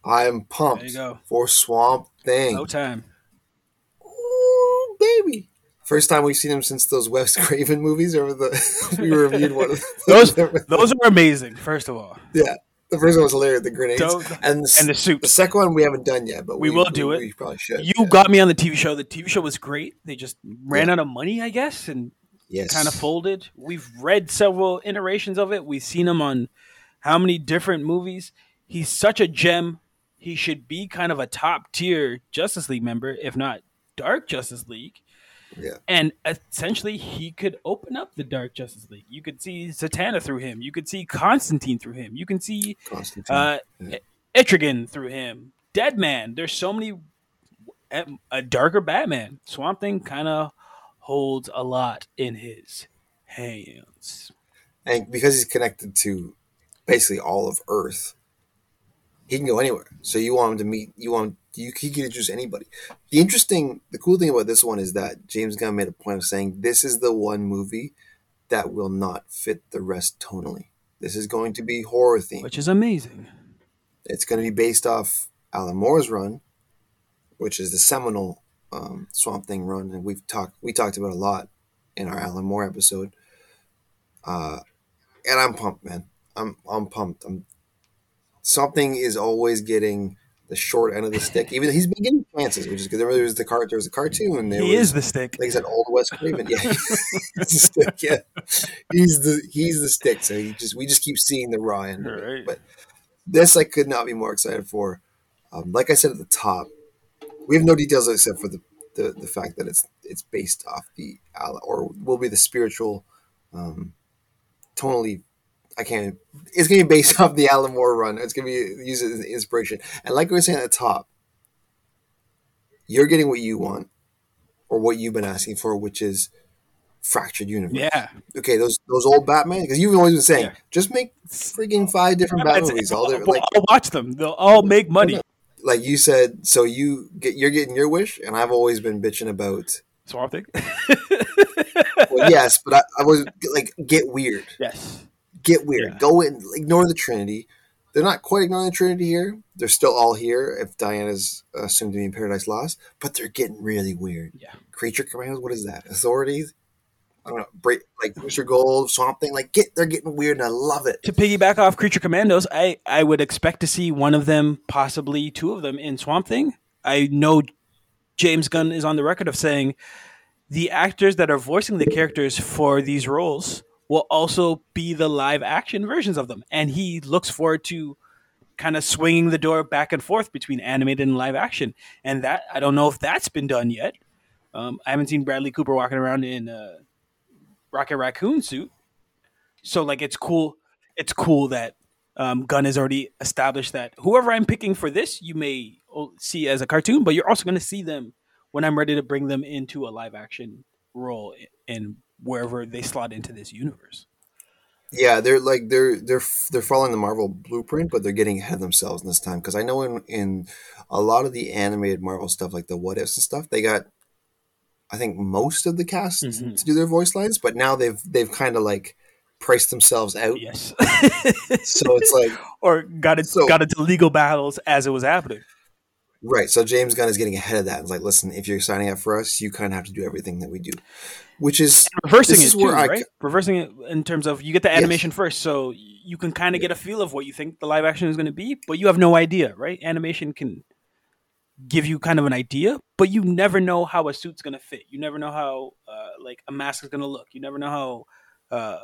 I am pumped There you go. for Swamp Thing. No time. Ooh, baby. First time we've seen him since those Wes Craven movies over the we reviewed one of Those those are amazing. First of all, Yeah. The first one was hilarious, the grenades. Don't- and the, and the the second one we haven't done yet, but We will do it. We probably should. You yeah. got me on the TV show. The TV show was great. They just ran out of money, I guess, and yes. kind of folded. We've read several iterations of it. We've seen him on how many different movies. He's such a gem. He should be kind of a top tier Justice League member, if not Dark Justice League. Yeah. And essentially, he could open up the Dark Justice League. You could see Zatanna through him. You could see Constantine through him. You can see Constantine. uh, Yeah. Etrigan through him. Dead Man. There's so many. A darker Batman. Swamp Thing kind of holds a lot in his hands. and because he's connected to basically all of Earth, he can go anywhere. So you want him to meet, you want you he can choose anybody. The interesting, the cool thing about this one is that James Gunn made a point of saying this is the one movie that will not fit the rest tonally. This is going to be horror themed. which is amazing. It's going to be based off Alan Moore's run, which is the seminal um, Swamp Thing run, and we've talked we talked about a lot in our Alan Moore episode. Uh, and I'm pumped, man. I'm I'm pumped. I'm something is always getting the short end of the stick. Even he's been getting chances, which is good. There was the car, there was a cartoon. There He was, is the stick. like I said, old Wes Craven. Yeah, he's the stick. Yeah, he's the he's the stick. So he just we just keep seeing the raw end. Right. But this I could not be more excited for. Um, like I said at the top, we have no details except for the, the, the fact that it's it's based off the or will be the spiritual, um, tonally. I can't. It's gonna be based off the Alan Moore run. It's gonna be used as inspiration. And like we were saying at the top, you're getting what you want, or what you've been asking for, which is fractured universe. Yeah. Okay, those those old Batman because you've always been saying Yeah. just make freaking five different Batman It's- movies. All like I'll watch them. They'll all make money. like you said. So you get you're getting your wish, and I've always been bitching about. Swamp Thing. Well, yes, but I, I was like get weird, yes. Get weird. Yeah. Go in, ignore the Trinity. They're not quite ignoring the Trinity here. They're still all here. If Diana's assumed to be in Paradise Lost, but they're getting really weird. Yeah. Creature commandos. What is that? Authorities. I don't know. Break like Booster Gold, Swamp Thing. Like get they're getting weird, and I love it. To piggyback off Creature Commandos, I, I would expect to see one of them, possibly two of them, in Swamp Thing. I know James Gunn is on the record of saying the actors that are voicing the characters for these roles will also be the live action versions of them. And he looks forward to kind of swinging the door back and forth between animated and live action. And that, I don't know if that's been done yet. Um, I haven't seen Bradley Cooper walking around in a Rocket Raccoon suit. So, like, it's cool. It's cool that um, Gunn has already established that whoever I'm picking for this, you may see as a cartoon, but you're also going to see them when I'm ready to bring them into a live action role in wherever they slot into this universe. Yeah, they're like they're they're they're following the Marvel blueprint, but they're getting ahead of themselves in this time. Because I know in in a lot of the animated Marvel stuff, like the what ifs and stuff, they got I think most of the cast Mhm. to do their voice lines, but now they've they've kind of like priced themselves out. Yes. So it's like or got it So- got into legal battles as it was happening. Right. So James Gunn is getting ahead of that. It's like, listen, if you're signing up for us, you kind of have to do everything that we do, which is reversing this it is too, right? c- reversing it in terms of you get the animation first, so you can kind of get a feel of what you think the live action is going to be, but you have no idea, right? Animation can give you kind of an idea, but you never know how a suit's going to fit. You never know how uh, like a mask is going to look. You never know how uh,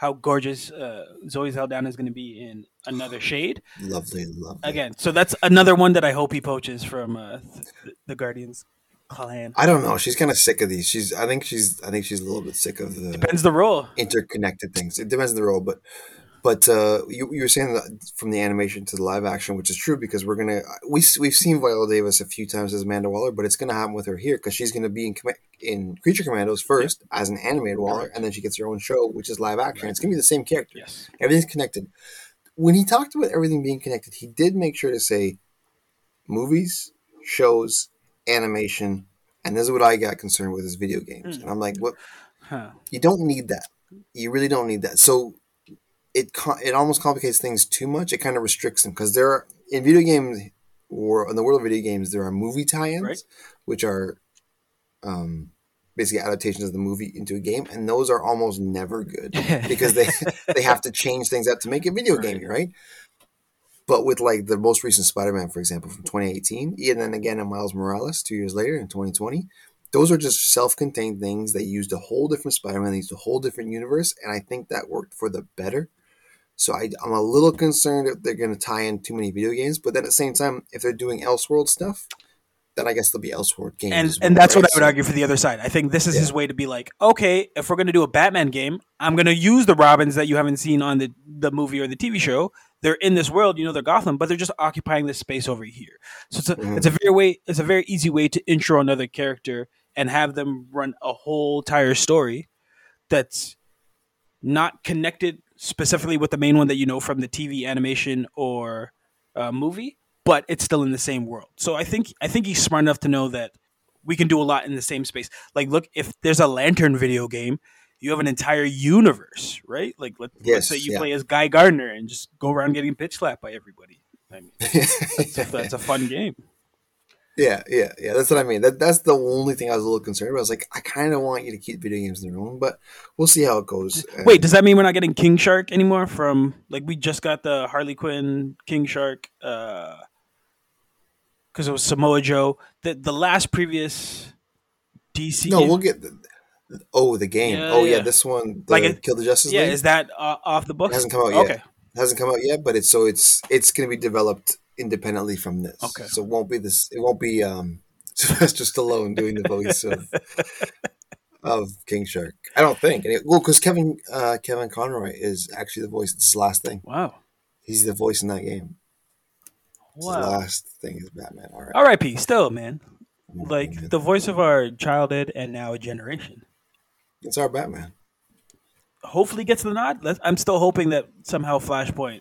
how gorgeous uh, Zoe Saldana is going to be in another shade. lovely, lovely. Again, so that's another one that I hope he poaches from uh, th- the Guardians clan. I don't know. She's kind of sick of these. She's. I think she's. I think she's a little bit sick of the Depends the role. interconnected things. It depends on the role, but but uh, you, you were saying that from the animation to the live action, which is true because we're gonna we we've seen Viola Davis a few times as Amanda Waller, but it's gonna happen with her here because she's gonna be in in Creature Commandos first as an animated Waller, and then she gets her own show, which is live action. It's gonna be the same character. Yes. Everything's connected. When he talked about everything being connected, he did make sure to say movies, shows, animation, and this is what I got concerned with is video games. Hmm. And I'm like, what? Huh. You don't need that. You really don't need that. So it it almost complicates things too much. It kind of restricts them because there are in video games or in the world of video games there are movie tie-ins, Right. which are um, basically adaptations of the movie into a game, and those are almost never good because they they have to change things up to make a video game, right? But with like the most recent Spider-Man, for example, from 2018, and then again in Miles Morales two years later in 2020, those are just self-contained things. They used a whole different Spider-Man, they used a whole different universe, and I think that worked for the better. So I, I'm a little concerned if they're going to tie in too many video games, but then at the same time, if they're doing Elseworld stuff, then I guess there'll be Elseworld games. and and that's what? I would argue for the other side. I think this is Yeah. his way to be like, okay, if we're gonna do a Batman game, I'm gonna use the Robins that you haven't seen on the the movie or the TV show. They're in this world, you know, they're Gotham, but they're just occupying this space over here. So it's a Mhm. it's a very way it's a very easy way to intro another character and have them run a whole entire story that's not connected specifically with the main one that you know from the TV animation or uh, movie, but it's still in the same world. So I think I think he's smart enough to know that we can do a lot in the same space. Like, look, if there's a Lantern video game, you have an entire universe, right? Like, let, let's Yes, say you yeah. play as Guy Gardner and just go around getting pitch slapped by everybody. I mean, that's, that's a fun game. Yeah, yeah, yeah. That's what I mean. That that's the only thing I was a little concerned about. I was like, I kind of want you to keep video games in their own, but we'll see how it goes. Uh, Wait, does that mean we're not getting King Shark anymore? From like we just got the Harley Quinn King Shark because it was Samoa Joe. The the last previous DC. no, game- we'll get. The, oh, the game. Yeah, oh yeah, yeah. this one, the Like it- Kill the Justice yeah, League. is that uh, off the books? It hasn't come out yet. Okay, hasn't come out yet, but it's so it's it's going to be developed independently from this. Okay. So it won't be this. It won't be um, Sylvester Stallone doing the voice of of King Shark. I don't think. It, well, because Kevin uh, Kevin Conroy is actually the voice. It's his last thing. wow, He's the voice in that game. Wow. last thing is Batman. All right. R.I.P. Still, man, like the voice of our childhood and now a generation. It's our Batman. Hopefully, gets the nod. I'm still hoping that somehow Flashpoint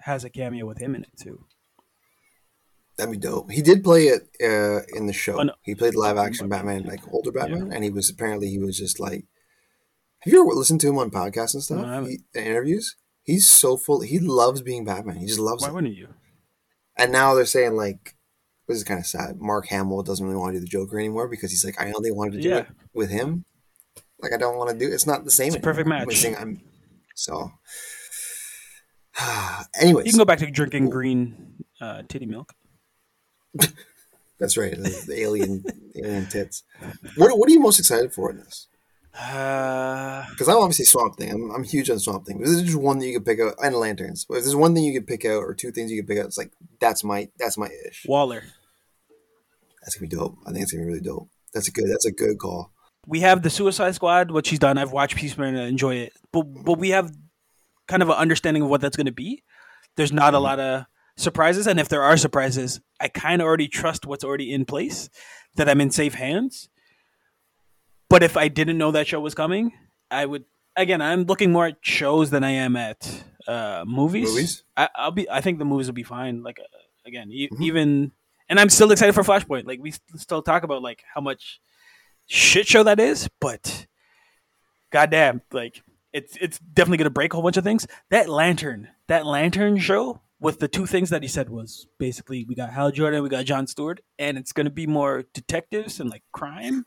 has a cameo with him in it too. That'd be dope. He did play it uh, in the show. Oh, no. He played live action Batman, like older Batman, and he was apparently he was just like. Have you ever listened to him on podcasts and stuff? No, I he, interviews. He's so full. He loves being Batman. He just loves Why it. wouldn't you? And now they're saying like, this is kind of sad. Mark Hamill doesn't really want to do the Joker anymore because he's like, I only wanted to do Yeah. it with him. Like I don't want to do. It's not the same. It's a perfect match. saying I'm so. Anyways, You can go back to drinking green uh, titty milk. That's right. The, the alien, alien tits. What What are you most excited for in this? Uh, Because I'm obviously Swamp Thing. I'm, I'm huge on Swamp Thing. This is just one that you could pick out, and lanterns. But if there's one thing you could pick out, or two things you could pick out, it's like that's my that's my ish. Waller. That's gonna be dope. I think it's gonna be really dope. That's a good. That's a good call. we have the Suicide Squad, what she's done. I've watched Peacemaker and I enjoy it, but but we have kind of an understanding of what that's going to be. There's not a lot of surprises, and if there are surprises, I kind of already trust what's already in place. That I'm in safe hands. But if I didn't know that show was coming, I would. Again, I'm looking more at shows than I am at uh, movies. Movies? I, I'll be. I think the movies will be fine. Like uh, again, e- Mhm. even, and I'm still excited for Flashpoint. Like we s- still talk about like how much shit show that is, but goddamn, like it's it's definitely gonna break a whole bunch of things. That lantern, that lantern show with the two things that he said was basically we got Hal Jordan, we got John Stewart, and it's gonna be more detectives and like crime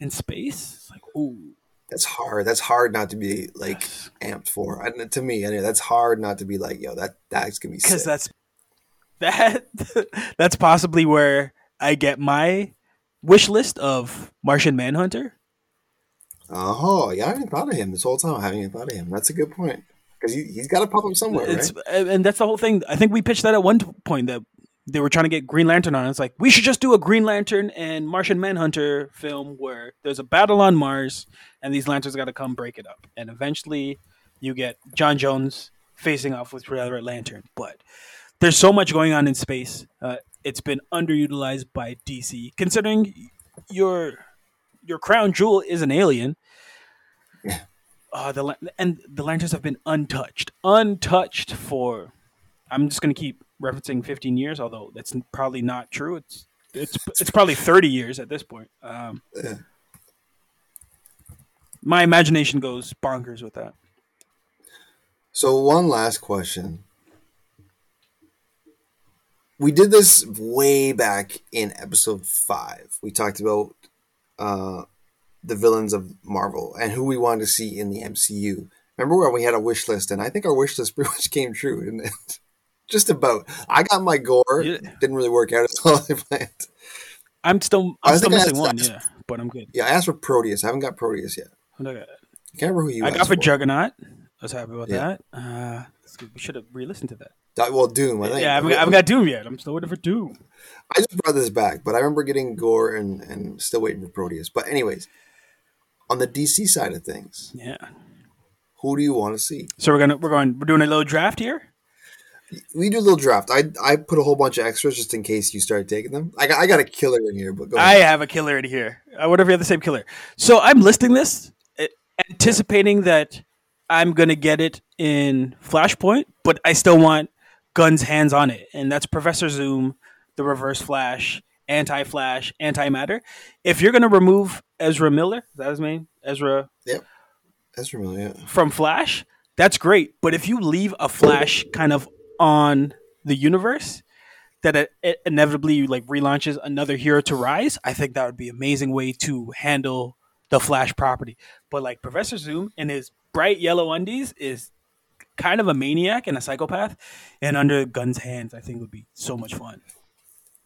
and space. It's like, ooh, That's hard. That's hard not to be like Yes. amped for. And to me, anyway, that's hard not to be like, yo, that that's gonna be because that's that that's possibly where I get my wish list of Martian Manhunter. Oh, yeah, I haven't thought of him this whole time. I haven't even thought of him. That's a good point because he, he's got to pop up somewhere, It's right? and that's the whole thing. I think we pitched that at one point that they were trying to get Green Lantern on. It's like we should just do a Green Lantern and Martian Manhunter film where there's a battle on Mars and these lanterns got to come break it up. And eventually, you get J'onn J'onzz facing off with Red Lantern. But there's so much going on in space. Uh, it's been underutilized by DC, considering your your crown jewel is an alien. Uh, the and the lanterns have been untouched, untouched for. I'm just gonna keep referencing 15 years, although that's probably not true. It's it's it's probably 30 years at this point. Um, Yeah. my imagination goes bonkers with that. So one last question. We did this way back in episode five. We talked about uh, the villains of Marvel and who we wanted to see in the MCU. Remember when we had a wish list, and I think our wish list pretty much came true, didn't it? Just about. I got my Gorr. Yeah. Didn't really work out as well as I planned. I'm still I'm still missing asked- one, asked- yeah, but I'm good. Yeah, I asked for Proteus. I haven't got Proteus yet. I can't remember who you I got for for. Juggernaut. I was happy about Yeah. that. Uh, we should have re-listened to that. That- Well, Doom. I think. Yeah, I haven't, I haven't got Doom yet. I'm still waiting for Doom. I just brought this back, but I remember getting Gorr and, and still waiting for Proteus. But anyways, on the DC side of things, Yeah. who do you want to see? So we're gonna we're going we're doing a little draft here. We do a little draft. I I put a whole bunch of extras just in case you start taking them. I got, I got a killer in here, but go I have a killer in here. I wonder if you have the same killer. So I'm listing this, eh, anticipating that I'm gonna get it in Flashpoint, but I still want Gunn's hands on it, and that's Professor Zoom, the Reverse Flash, Anti Flash, Anti Matter. If you're gonna remove Ezra Miller, is that his name? Ezra That's familiar. Yeah. from Flash, that's great. But if you leave a Flash kind of on the universe, that it, it inevitably like relaunches another hero to rise, I think that would be an amazing way to handle the Flash property. But like Professor Zoom in his bright yellow undies is kind of a maniac and a psychopath, and under Gunn's hands, I think would be so much fun.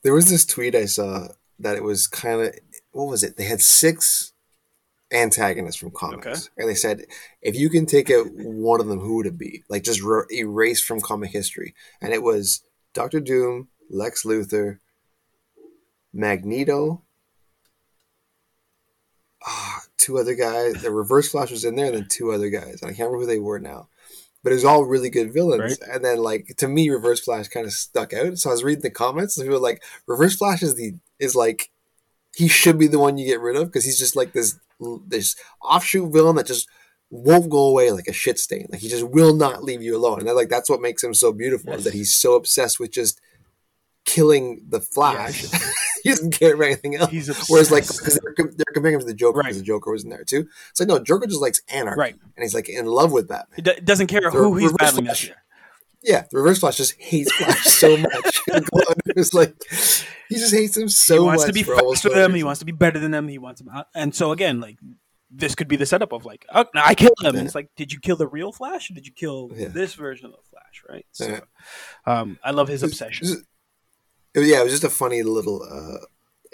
There was this tweet I saw that it was kind of what was it? They had six antagonists from comics, Okay. and they said if you can take out one of them, who would it be? Like just re- erase from comic history, and it was Doctor Doom, Lex Luthor, Magneto. Ah, two other guys. The Reverse Flash was in there, and then two other guys. And I can't remember who they were now. But it was all really good villains. And then, like to me, Reverse Flash kind of stuck out. So I was reading the comments, and people were like, "Reverse Flash is the is like he should be the one you get rid of because he's just like this this offshoot villain that just won't go away like a shit stain. Like he just will not leave you alone. And like that's what makes him so beautiful is that he's so obsessed with just killing the Flash. Yes. he doesn't care about anything else. He's obsessed. Whereas like because they're, they're comparing him to the Joker Right. because the Joker was in there too. It's like no, Joker just likes anarchy, Right. And he's like in love with Batman. It, do- it doesn't care who he's battling this year. Yeah, the Reverse Flash just hates Flash so much. it's like he just hates him so much. he wants much. to be faster than them. He wants to be better than them. He wants them out. And so again, like this could be the setup of like, oh, I killed him. And it's like, did you kill the real Flash or did you kill Yeah. this version of the Flash? Right. So, Yeah. um, I love his obsession. It was, yeah, it was just a funny little, uh,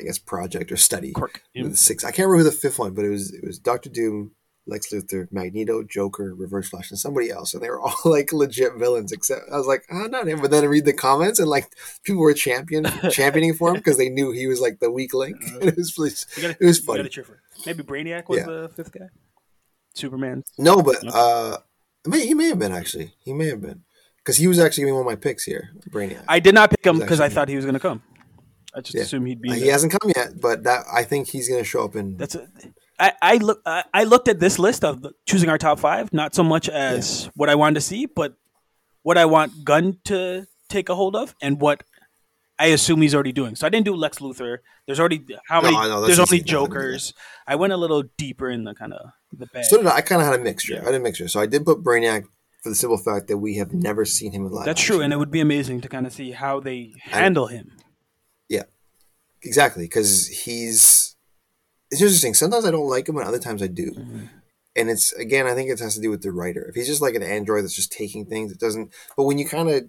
I guess, project or study. Quirk. Six. I can't remember who the fifth one, but it was it was Doctor Doom, Lex Luthor, Magneto, Joker, Reverse Flash, and somebody else, and they were all like legit villains. Except I was like, oh, not him. But then I read the comments, and like people were champion championing for him because they knew he was like the weak link. And it was gotta, it was funny. gotta cheer for. Maybe Brainiac was Yeah. the fifth guy. Superman. No, but uh, may, he may have been actually. He may have been because he was actually one of my picks here, Brainiac. I did not pick him because I thought he was going to come. I just Yeah. assumed he'd be. Uh, he hasn't come yet, but that I think he's gonna show up in. That's a, I, I look. I, I looked at this list of choosing our top five, not so much as what I wanted to see, but what I want Gunn to take a hold of, and what I assume he's already doing. So I didn't do Lex Luthor. There's already how No, many? I there's only I Jokers. I went a little deeper in the kind of the bag. So I. I kind of had a mixture. Yeah. I had a mixture. So I did put Brainiac for the simple fact that we have never seen him in live. That's action. true, and it would be amazing to kind of see how they handle him. Yeah, exactly, because he's. It's interesting. Sometimes I don't like him, and other times I do. Mm-hmm. And it's again, I think it has to do with the writer. If he's just like an android that's just taking things, it doesn't. But when you kind of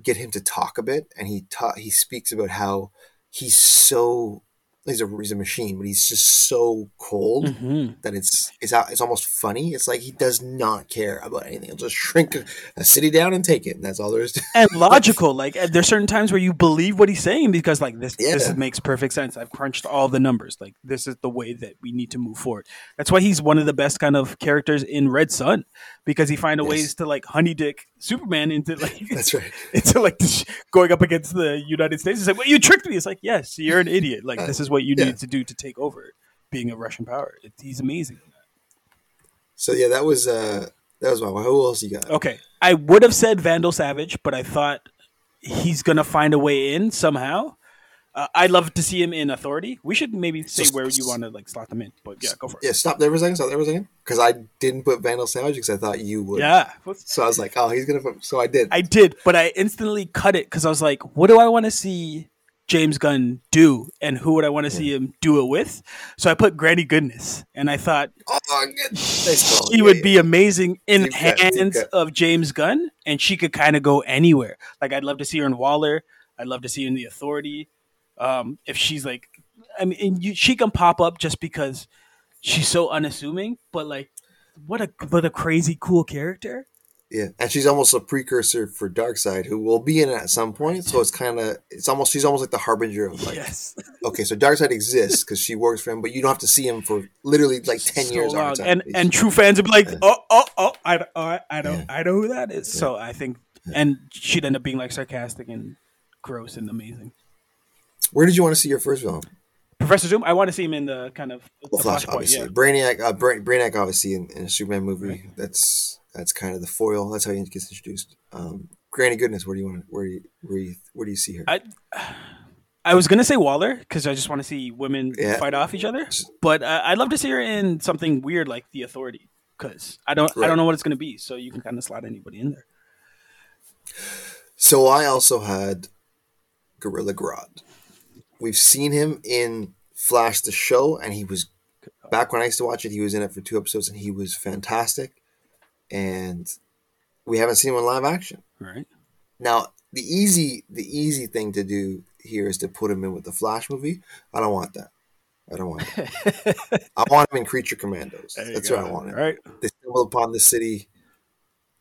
get him to talk a bit, and he ta- he speaks about how he's so he's a he's a machine, but he's just so cold Mhm. that it's it's it's almost funny. It's like he does not care about anything. He'll just shrink a, a city down and take it, and that's all there is to. and logical. Like there's certain times where you believe what he's saying because like this this makes perfect sense. I've crunched all the numbers. Like this is the way that we need to move forward. That's why he's one of the best kind of characters in Red Sun because he find a Yes. ways to like honey dick Superman into like That's right. into like this, going up against the United States. It's like, well, you tricked me. It's like, yes, you're an idiot. Like this is what you Yeah. need to do to take over being a Russian power. It, he's amazing. So yeah, that was uh that was my. Who else you got? Okay, I would have said Vandal Savage, but I thought he's gonna find a way in somehow. Uh, I'd love to see him in Authority. We should maybe say So- where you want to like slot them in, but yeah, go for it. Yeah, stop there for a second. Stop there for a second. Because I didn't put Vandal Savage because I thought you would. Yeah, So I was like, oh, he's gonna put. So I did. I did, but I instantly cut it because I was like, what do I want to see James Gunn do, and who would I want to see him do it with? So I put Granny Goodness, and I thought oh, she Yeah, would yeah. be amazing in Deep cut, hands cut. of James Gunn, and she could kind of go anywhere. Like I'd love to see her in Waller. I'd love to see her in The Authority. Um, if she's like, I mean, you, she can pop up just because she's so unassuming. But like, what a what a crazy cool character. Yeah, and she's almost a precursor for Darkseid, who will be in it at some point. So it's kind of, it's almost, she's almost like the harbinger of like, yes, okay, so Darkseid exists because she works for him, but you don't have to see him for literally like ten So years. long. on and time. and true fans would be like, oh oh oh, I oh, I, I know Yeah. I know who that is. So I think, and she'd end up being like sarcastic and gross and amazing. Where did you want to see your first villain? Professor Zoom, I want to see him in the kind of the Flash, Flashpoint, obviously. yeah. Brainiac, uh, Bra- Brainiac, obviously, in, in a Superman movie. That's that's kind of the foil. That's how he gets introduced. Um, Granny Goodness, where do you want? Where do you, where do you, where do you see her? I I was gonna say Waller because I just want to see women Yeah. fight off each other, but uh, I'd love to see her in something weird like The Authority because I don't I don't know what it's gonna be. So you can kind of slot anybody in there. So I also had Gorilla Grodd. We've seen him in Flash the show, and he was back when I used to watch it. He was in it for two episodes, and he was fantastic. And we haven't seen him in live action. Right? Now, the easy the easy thing to do here is to put him in with the Flash movie. I don't want that. I don't want that. I want him in Creature Commandos. That's what I want. Him. Right? They stumble upon the city,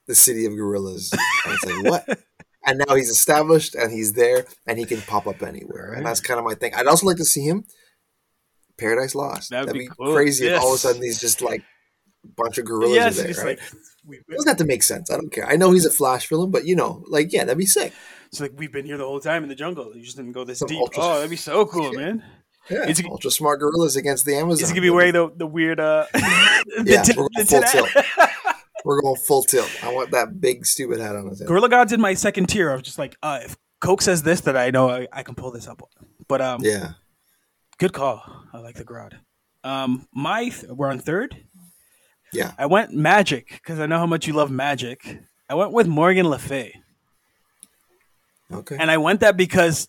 the city of gorillas. And it's like what? And now he's established, and he's there, and he can pop up anywhere. Right. And that's kind of my thing. I'd also like to see him Paradise Lost. That'd That'd, be be, cool. crazy if all of a sudden he's just like a bunch of gorillas yes, are there. Right? like we, it doesn't have to make sense. I don't care. I know he's a Flash villain, but you know, like yeah, that'd be sick. it's like we've been here the whole time in the jungle. You just didn't go this Some deep. ultra- Oh, that'd be so cool, man. Yeah, he- ultra smart gorillas against the Amazon. Is he gonna be wearing the the weird uh? the Yeah, tin- we're the going full tilt. We're going full tilt. I want that big stupid hat on his head. Gorilla Grodd's in my second tier. I was just like, uh, if Coke says this, that I know I, I can pull this up. But um, Yeah, good call. I like the Grodd. Um, my th- we're on third. yeah. I went Magic because I know how much you love Magic. I went with Morgan Le Fay, Okay. and I went that because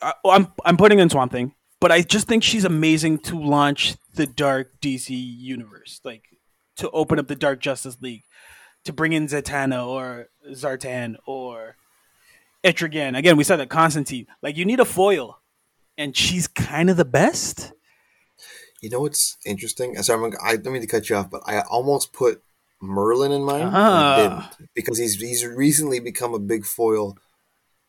I, well, I'm I'm putting in Swamp Thing, but I just think she's amazing to launch the Dark DC universe, like to open up the Dark Justice League, to bring in Zatanna or Zartan or Etrigan. Again, we said that Constantine. Like you need a foil, and she's kind of the best. You know what's interesting? Sorry, I'm, I don't mean to cut you off, but I almost put Merlin in mine. Ah. didn't because he's he's recently become a big foil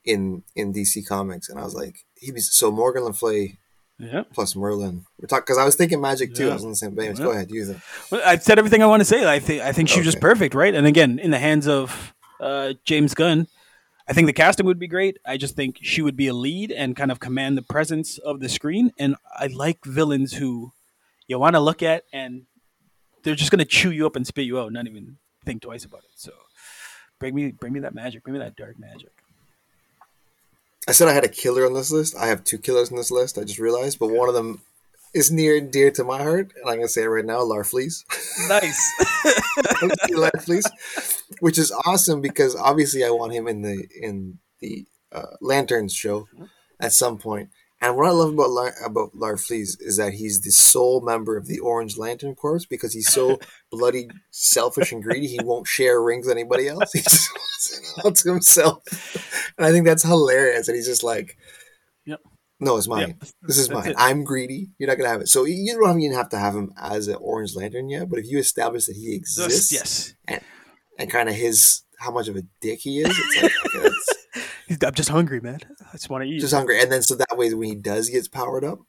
in in DC Comics, and I was like, he was so Morgan Le Fay Yeah. plus Merlin. We're talking because I was thinking Magic too. Yeah. I was on the same page. Yeah. Go ahead, use it. Well, I've said everything I want to say. I think I think she was just perfect, right? And again, in the hands of uh, James Gunn, I think the casting would be great. I just think she would be a lead and kind of command the presence of the screen. And I like villains who you want to look at and they're just going to chew you up and spit you out, not even think twice about it. So bring me bring me that magic, bring me that dark magic. I said I had a killer on this list. I have two killers on this list. I just realized, but one of them is near and dear to my heart, and I'm gonna say it right now, Larfleeze. Nice. Larfleeze, which is awesome because obviously I want him in the in the uh, Lanterns show at some point. And what I love about Lar- about Larfleeze is that he's the sole member of the Orange Lantern Corps because he's so bloody selfish and greedy. He won't share rings with anybody else. He just wants it all to himself. And I think that's hilarious. And he's just like, Yep. "No, it's mine. Yep. This is That's mine. it. I'm greedy. You're not gonna have it." So you don't even have to have him as an Orange Lantern yet. But if you establish that he exists yes. and kind of his how much of a dick he is, it's like okay, I'm just hungry, man. I just want to eat. just hungry. And then so that way when he does gets powered up,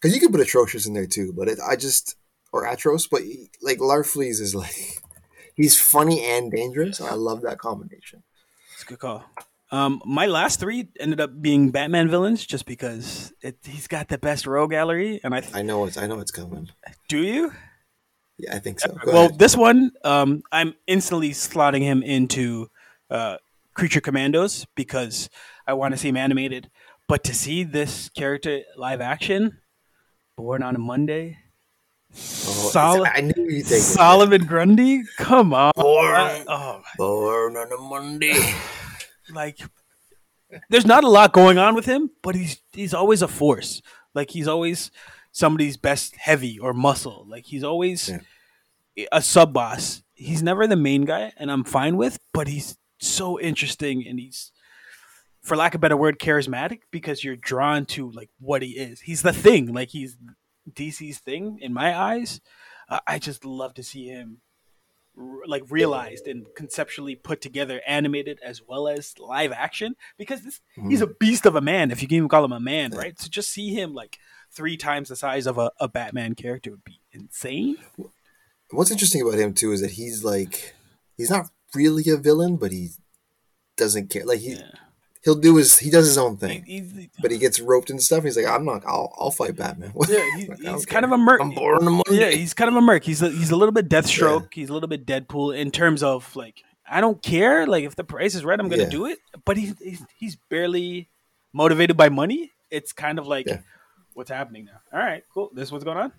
because you could put Atrocitus in there too, but it, I just or atros, but he- like Larfleeze is like he's funny and dangerous. And I love that combination. It's a good call. Um, my last three ended up being Batman villains, just because it, he's got the best row gallery, and I I know it's I know it's coming. do you. Yeah, I think so. Go well, ahead. this one, um, I'm instantly slotting him into uh, Creature Commandos because I want to see him animated. But to see this character live action, born on a Monday, Oh, Sol- I knew take. Solomon Grundy, come on, Born, oh, born on a Monday. like there's not a lot going on with him, but he's he's always a force. Like he's always somebody's best heavy or muscle. Like he's always a sub boss. He's never the main guy, and I'm fine with. But he's so interesting, and he's, for lack of a better word, charismatic because you're drawn to like what he is. He's the thing. Like he's DC's thing in my eyes. Uh, I just love to see him like realized and conceptually put together, animated as well as live action. Because this, he's hmm. a beast of a man, if you can even call him a man, right? To just see him like three times the size of a, a Batman character would be insane. What's interesting about him too is that he's like he's not really a villain, but he doesn't care. Like he Yeah. He'll do his he does his own He- thing. But he gets roped into stuff. He's like, I'm not. I'll, I'll fight Batman. yeah, he- Like, he's don't kind of a merc. I'm born on a Monday. Yeah, he's kind of a merc. He's a, he's a little bit Deathstroke. He's a little bit Deadpool in terms of like I don't care. Like if the price is right, I'm gonna Yeah. do it. But he's, he's he's barely motivated by money. It's kind of like Yeah. what's happening now. All right, cool. This is what's going on.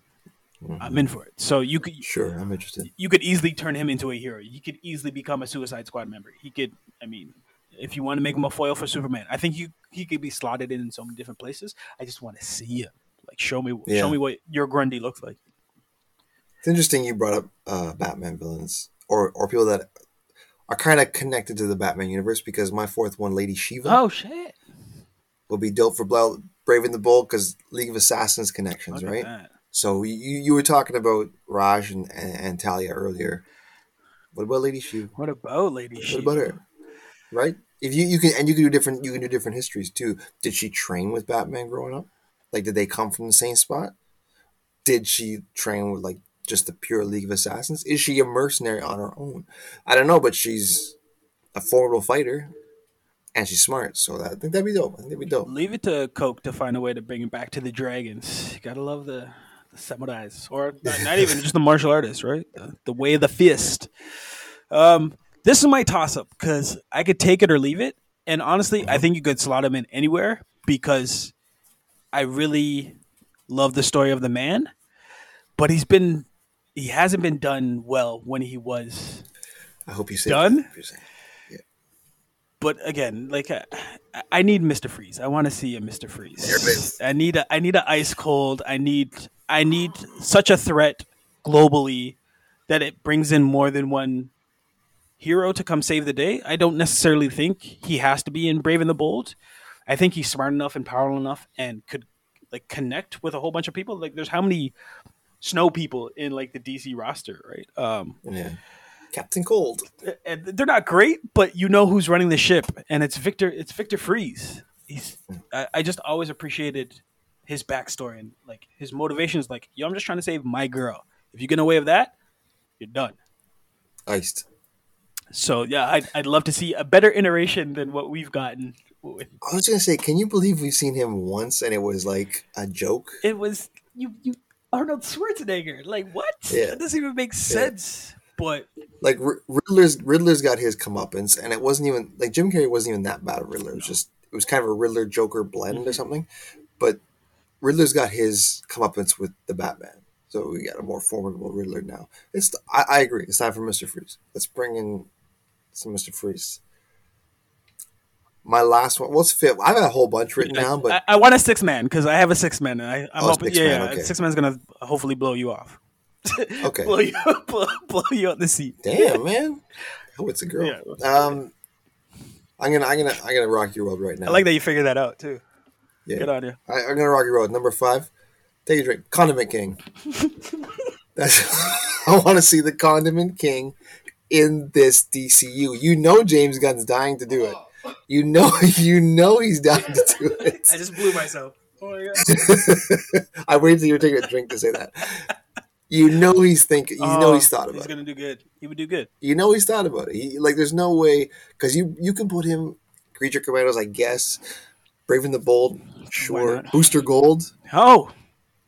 Mhm. I'm in for it. So you could Sure, I'm interested. you could easily turn him into a hero. He could easily become a Suicide Squad member. He could. I mean. If you want to make him a foil for Superman, I think you he could be slotted in in so many different places. I just want to see him. Like show me Yeah. show me what your Grundy looks like. It's interesting you brought up uh, Batman villains or or people that are kind of connected to the Batman universe because my fourth one, Lady Shiva, Oh shit! will be dope for Bla- Brave and the Bold because League of Assassins connections, Look at right? that. So you you were talking about Ra's and, and, and Talia earlier. What about Lady Shiva? What about Lady What Shiva? about her? Right? If you, you can and you can do different you can do different histories too. Did she train with Batman growing up? Like did they come from the same spot? Did she train with like just the pure League of Assassins? Is she a mercenary on her own? I don't know, but she's a formidable fighter and she's smart. So that, I think that'd be dope. I think that'd be dope. Leave it to Coke to find a way to bring it back to the dragons. You gotta love the, the samurais, or not, not even just the martial artists, right? The, the way of the fist. Um, this is my toss up because I could take it or leave it, and honestly, I mm-hmm. think you could slot him in anywhere because I really love the story of the man, but he's been he hasn't been done well when he was I hope you say Done? But again, like uh, I, I need Mister Freeze. I want to see a Mister Freeze. There it is. I need a I need a ice cold. I need I need such a threat globally that it brings in more than one hero to come save the day. I don't necessarily think he has to be in Brave and the Bold. I think he's smart enough and powerful enough and could like connect with a whole bunch of people. Like there's how many snow people in like the DC roster, right? Um Yeah. Captain Cold. and they're not great, but you know who's running the ship, and it's Victor. It's Victor Freeze. He's. I, I just always appreciated his backstory and like his motivations. Like, yo, I'm just trying to save my girl. If you get away with that, you're done. Iced. So yeah, I'd, I'd love to see a better iteration than what we've gotten. with- I was gonna say, can you believe we've seen him once and it was like a joke? It was you. You Arnold Schwarzenegger. Like what? Yeah. That doesn't even make sense. But Like R- Riddler's Riddler's got his comeuppance, and it wasn't even like Jim Carrey wasn't even that bad a Riddler. It was just it was kind of a Riddler Joker blend or mm-hmm. something. But Riddler's got his comeuppance with the Batman, so we got a more formidable Riddler now. It's I, I agree. It's time for Mister Freeze. Let's bring in some Mister Freeze. My last one. What's fit? I have got a whole bunch written down, but I, I want a six man because I have a six man, and I, I'm Oh, hoping, six yeah, man, yeah, okay. six man's gonna hopefully blow you off. Okay. blow you, blow, blow you out the seat. damn man, oh, it's a girl. Yeah. Um, I'm gonna I'm gonna I'm gonna rock your world right now. I like that you figured that out too. Yeah. Good on you. I, I'm gonna rock your world. Number five, take a drink. Condiment King. That's I want to see the Condiment King in this DCU. You know James Gunn's dying to do it. Oh. You know you know he's dying to do it. I just blew myself. Oh my god. I waited till you were taking a drink to say that. You know he's thinking. You know he's thought Oh, He's about it. He's gonna do good. He would do good. You know he's thought about it. He, like there's no way because you you can put him creature commandos. I guess Brave and the Bold. Sure. Booster Gold. Oh,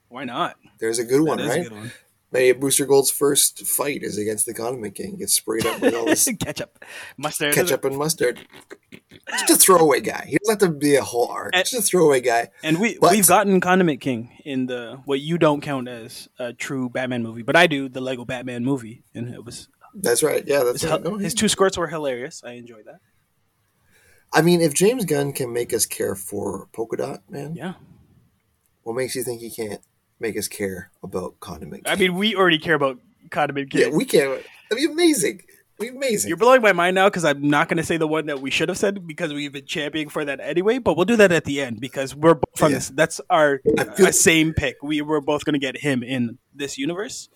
why not? There's a good one, That is a right? good one. Maybe Booster Gold's first fight is against the Condiment King. Gets sprayed up with all this ketchup, mustard, ketchup and mustard. Just a throwaway guy. He doesn't have to be a whole arc. And- Just a throwaway guy. And we But- we've gotten Condiment King in the what you don't count as a true Batman movie, but I do the Lego Batman movie, and it was That's right. Yeah, that's his, right. No, his two skirts were hilarious. I enjoyed that. I mean, if James Gunn can make us care for Polka Dot Man, Yeah, what makes you think he can't make us care about Condiment King? I mean, we already care about Condiment King. yeah, we can't. That'd be amazing. Be amazing. You're blowing my mind now because I'm not going to say the one that we should have said because we've been championing for that anyway. But we'll do that at the end because we're both on Yeah. this. That's our uh, same pick. We were both going to get him in this universe.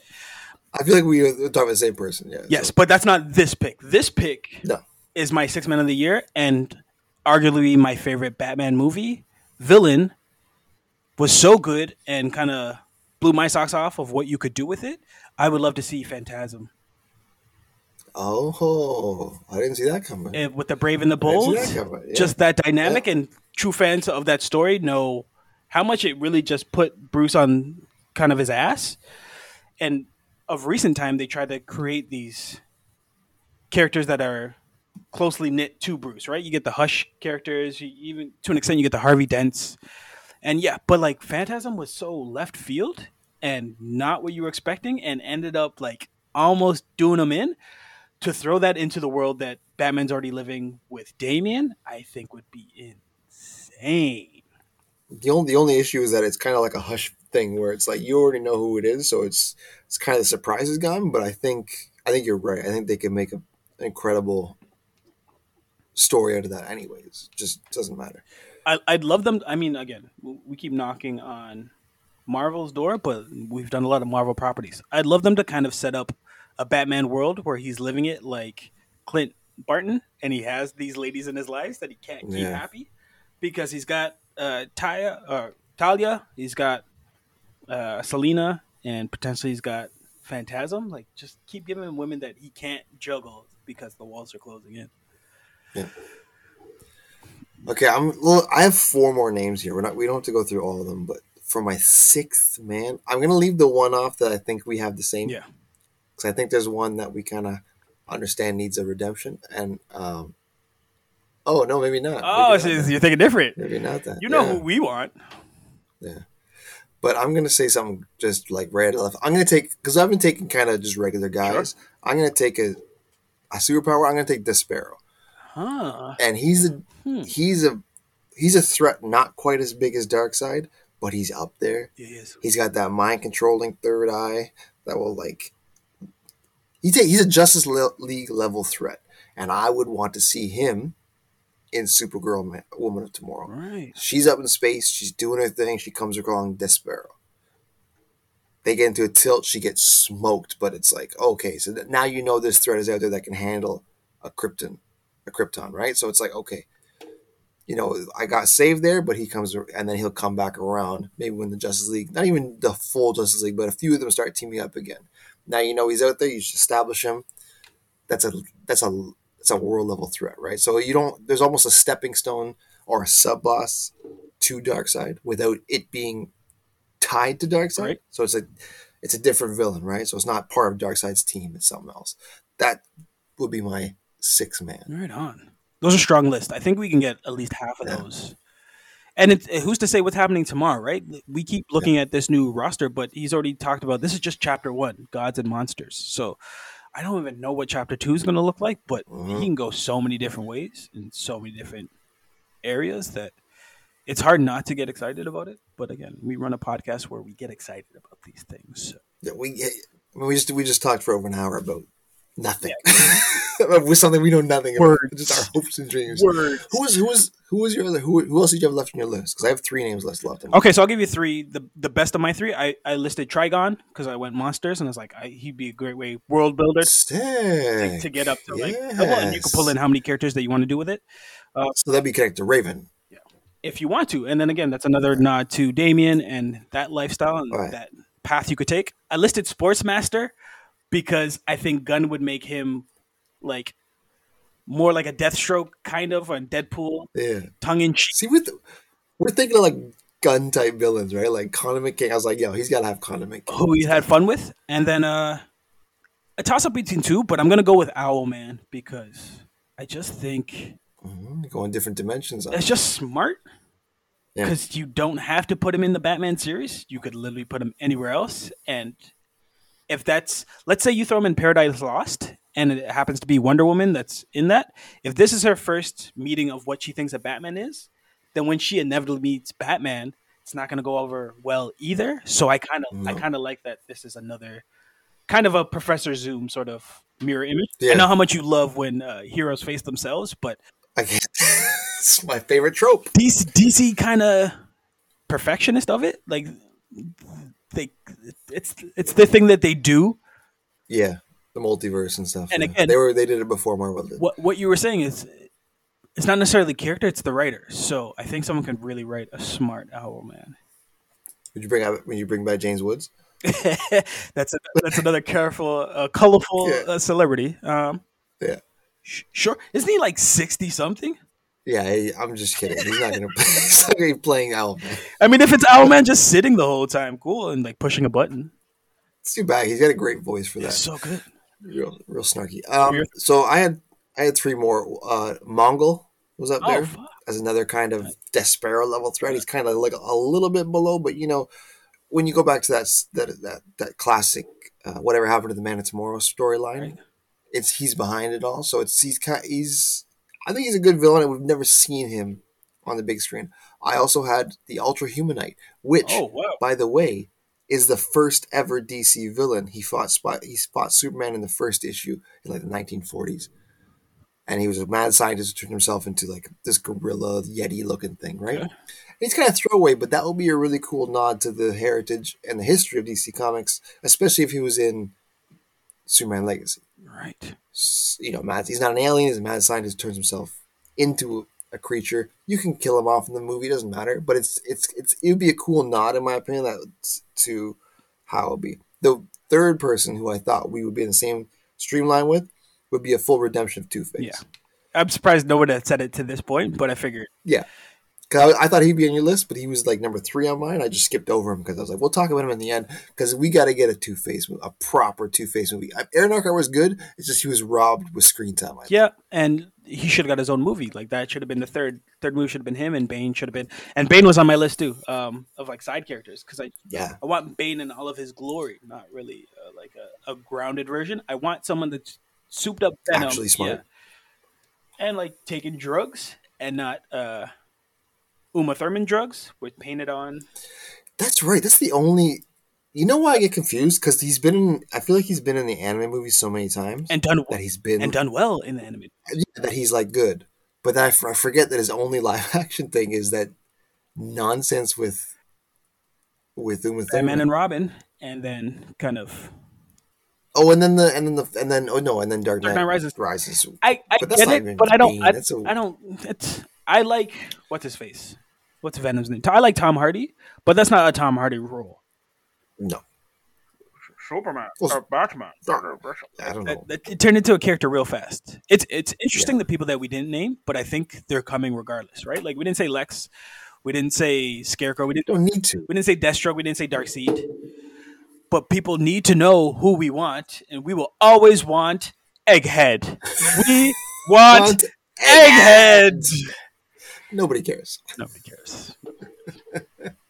I feel like we were talking about the same person. Yeah. Yes, so- but that's not this pick. This pick no. is my six man of the year and arguably my favorite Batman movie. Villain was so good and kind of blew my socks off of what you could do with it. I would love to see Phantasm Oh, I didn't see that coming. Eh, with the Brave and the Bold. that. Yeah. Just that dynamic and true fans of that story know how much it really just put Bruce on kind of his ass. And of recent time, they tried to create these characters that are closely knit to Bruce, right? You get the Hush characters, you even to an extent, you get the Harvey Dents, and yeah, but like Phantasm was so left field and not what you were expecting, and ended up like almost doing them in. To throw that into the world that Batman's already living with Damian, I think would be insane. the only the only issue is that it's kind of like a hush thing where it's like you already know who it is, so it's it's kind of the surprise is gone. But I think I think you're right. I think they can make a, an incredible story out of that. Anyways, just doesn't matter. I, I'd love them. I mean, again, we keep knocking on Marvel's door, but we've done a lot of Marvel properties. I'd love them to kind of set up a Batman world where he's living it like Clint Barton, and he has these ladies in his lives that he can't keep Yeah. happy because he's got uh, Taya or Talia, he's got uh, Selina, and potentially he's got Phantasm. Like, just keep giving him women that he can't juggle because the walls are closing in. Okay, I'm. Well, I have four more names here. We're not. We don't have to go through all of them, but for my sixth man, I'm gonna leave the one off that I think we have the same. Yeah. because I think there's one that we kind of understand needs a redemption, and um, oh no, maybe not. Oh, maybe so not, you're thinking different. maybe not that. You know yeah. who we want. Yeah. But I'm gonna say something just like right left. I'm gonna take because I've been taking kind of just regular guys. I'm gonna take a a superpower. I'm gonna take Despero, Huh. and he's a Hmm. he's a he's a threat not quite as big as Darkseid, but he's up there. He is. He's got that mind controlling third eye that will like. he's take, he's a Justice Le- League level threat, and I would want to see him in Supergirl, Man, Woman of Tomorrow. Right. She's up in space. She's doing her thing. She comes along Despero. They get into a tilt. She gets smoked, but it's like okay, so now you know this threat is out there that can handle a Krypton, a Krypton, right? So it's like okay, you know, I got saved there, but he comes and then he'll come back around. Maybe when the Justice League, not even the full Justice League, but a few of them start teaming up again. Now you know he's out there. You should establish him. That's a that's a that's a world level threat, right? So you don't. There's almost a stepping stone or a sub boss to Darkseid without it being tied to Darkseid. Right. So it's a it's a different villain, right? So it's not part of Darkseid's team. It's something else. That would be my six man. Right on. Those are strong lists. I think we can get at least half of Yeah. those. And it, who's to say what's happening tomorrow, right? We keep looking at this new roster, but he's already talked about this is just chapter one, gods and monsters. So I don't even know what chapter two is going to look like, but Mhm. he can go so many different ways in so many different areas that it's hard not to get excited about it. But again, we run a podcast where we get excited about these things. So. Yeah, we I mean, we just we just talked for over an hour about nothing. With something we know nothing about. Just our hopes and dreams. Words. Who was who was who was your other who who else did you have left on your list? Because I have three names left left. Okay, so I'll give you three. The the best of my three, I, I listed Trigon because I went monsters and I was like, I, he'd be a great way world builder Sick. to get up to like, well, and you can pull in how many characters that you want to do with it uh, So that'd be connected to Raven. Yeah, if you want to. And then again, that's another nod to Damian and that lifestyle and Right. that path you could take. I listed Sportsmaster because I think Gunn would make him like more like a Deathstroke kind of, or Deadpool, Yeah. tongue in cheek. See, we're, th- we're thinking of like gun type villains, right? Like Conor McKay. I was like, yo, he's got to have Conor McKay. who we had fun with, and then uh, a toss up between two, but I'm gonna go with Owlman because I just think Mhm, Going different dimensions. It's it. just smart Yeah. because you don't have to put him in the Batman series. You could literally put him anywhere else, and if that's let's say you throw him in Paradise Lost, and it happens to be Wonder Woman that's in that. If this is her first meeting of what she thinks a Batman is, then when she inevitably meets Batman, it's not going to go over well either. So I kind of I kind of like that. This is another kind of a Professor Zoom sort of mirror image. I know how much you love when uh, heroes face themselves, but I can't. it's my favorite trope. DC DC kind of perfectionist of it. Like they, it's it's the thing that they do. Yeah, the multiverse and stuff. And yeah. again- they were they did it before Marvel did. What what you were saying is, it's not necessarily the character; it's the writer. So I think someone can really write a smart owl man. Would you bring out when you bring back James Woods? that's a, that's another careful, uh, colorful Yeah. uh, celebrity. Um, Yeah. sh- sure, isn't he like sixty something? Yeah, I'm just kidding. He's not gonna. he's not gonna be playing Owlman. I mean, if it's Owlman just sitting the whole time, cool, and like pushing a button, It's too bad. He's got a great voice for that. it's so good. real, real snarky. Um, so I had I had three more. Uh, Mongul was up Oh, there fuck. as another kind of Despero level threat. He's kind of like a little bit below, but you know, when you go back to that that that that classic, uh, whatever happened to the Man of Tomorrow storyline, Right. it's he's behind it all. So it's he's kind he's I think he's a good villain, and we've never seen him on the big screen. I also had the Ultra Humanite, which Oh wow! by the way, is the first ever DC villain. He fought Spot, he fought Superman in the first issue in like the 1940s, and he was a mad scientist who turned himself into like this gorilla yeti looking thing, right? It's kind of throwaway, but that would be a really cool nod to the heritage and the history of DC Comics, especially if he was in Superman Legacy. Right. You know, mad, he's not an alien; he's a mad scientist turns himself into a creature. You can kill him off in the movie; doesn't matter. But it's it's it's it would be a cool nod, in my opinion, that to how it would be. The third person who I thought we would be in the same streamline with would be a full redemption of Two Face. Yeah. I'm surprised no one had said it to this point, but I figured yeah. Cause I, I thought he'd be on your list, but he was like number three on mine. I just skipped over him because I was like, "We'll talk about him in the end." Because we got to get a Two Face, a proper Two Face movie. I- Aaron Eckhart was good. It's just he was robbed with screen time. I yeah, and he should have got his own movie. Like that should have been the third third movie should have been him, and Bane should have been. And Bane was on my list too, um, of like side characters because I yeah. I want Bane in all of his glory, not really uh, like a, a grounded version. I want someone that's souped up Venom, Actually smart. yeah, and like taking drugs and not uh, Uma Thurman drugs with painted on. That's right. That's the only. You know why I get confused? Because he's been in. I feel like he's been in the anime movie so many times and done that he's been and done well in the anime. yeah, that he's like good. But then I, f- I forget that his only live action thing is that nonsense with with Uma Batman Thurman. and Robin, and then kind of Oh, and then the and then the and then oh no, and then Dark Knight, Dark Knight Rises. Rises. I, I But that's get not it, but I don't. I, a- I don't. It's I like what's his face. What's Venom's name? I like Tom Hardy, but that's not a Tom Hardy role. No, Superman Well, or Batman. I don't know. That, that, it turned into a character real fast. It's it's interesting the people that we didn't name, but I think they're coming regardless, right? Like we didn't say Lex, we didn't say Scarecrow, we didn't don't need to. we didn't say Deathstroke, we didn't say Darkseid. But people need to know who we want, and we will always want Egghead. We want Want Egghead. Nobody cares. Nobody cares.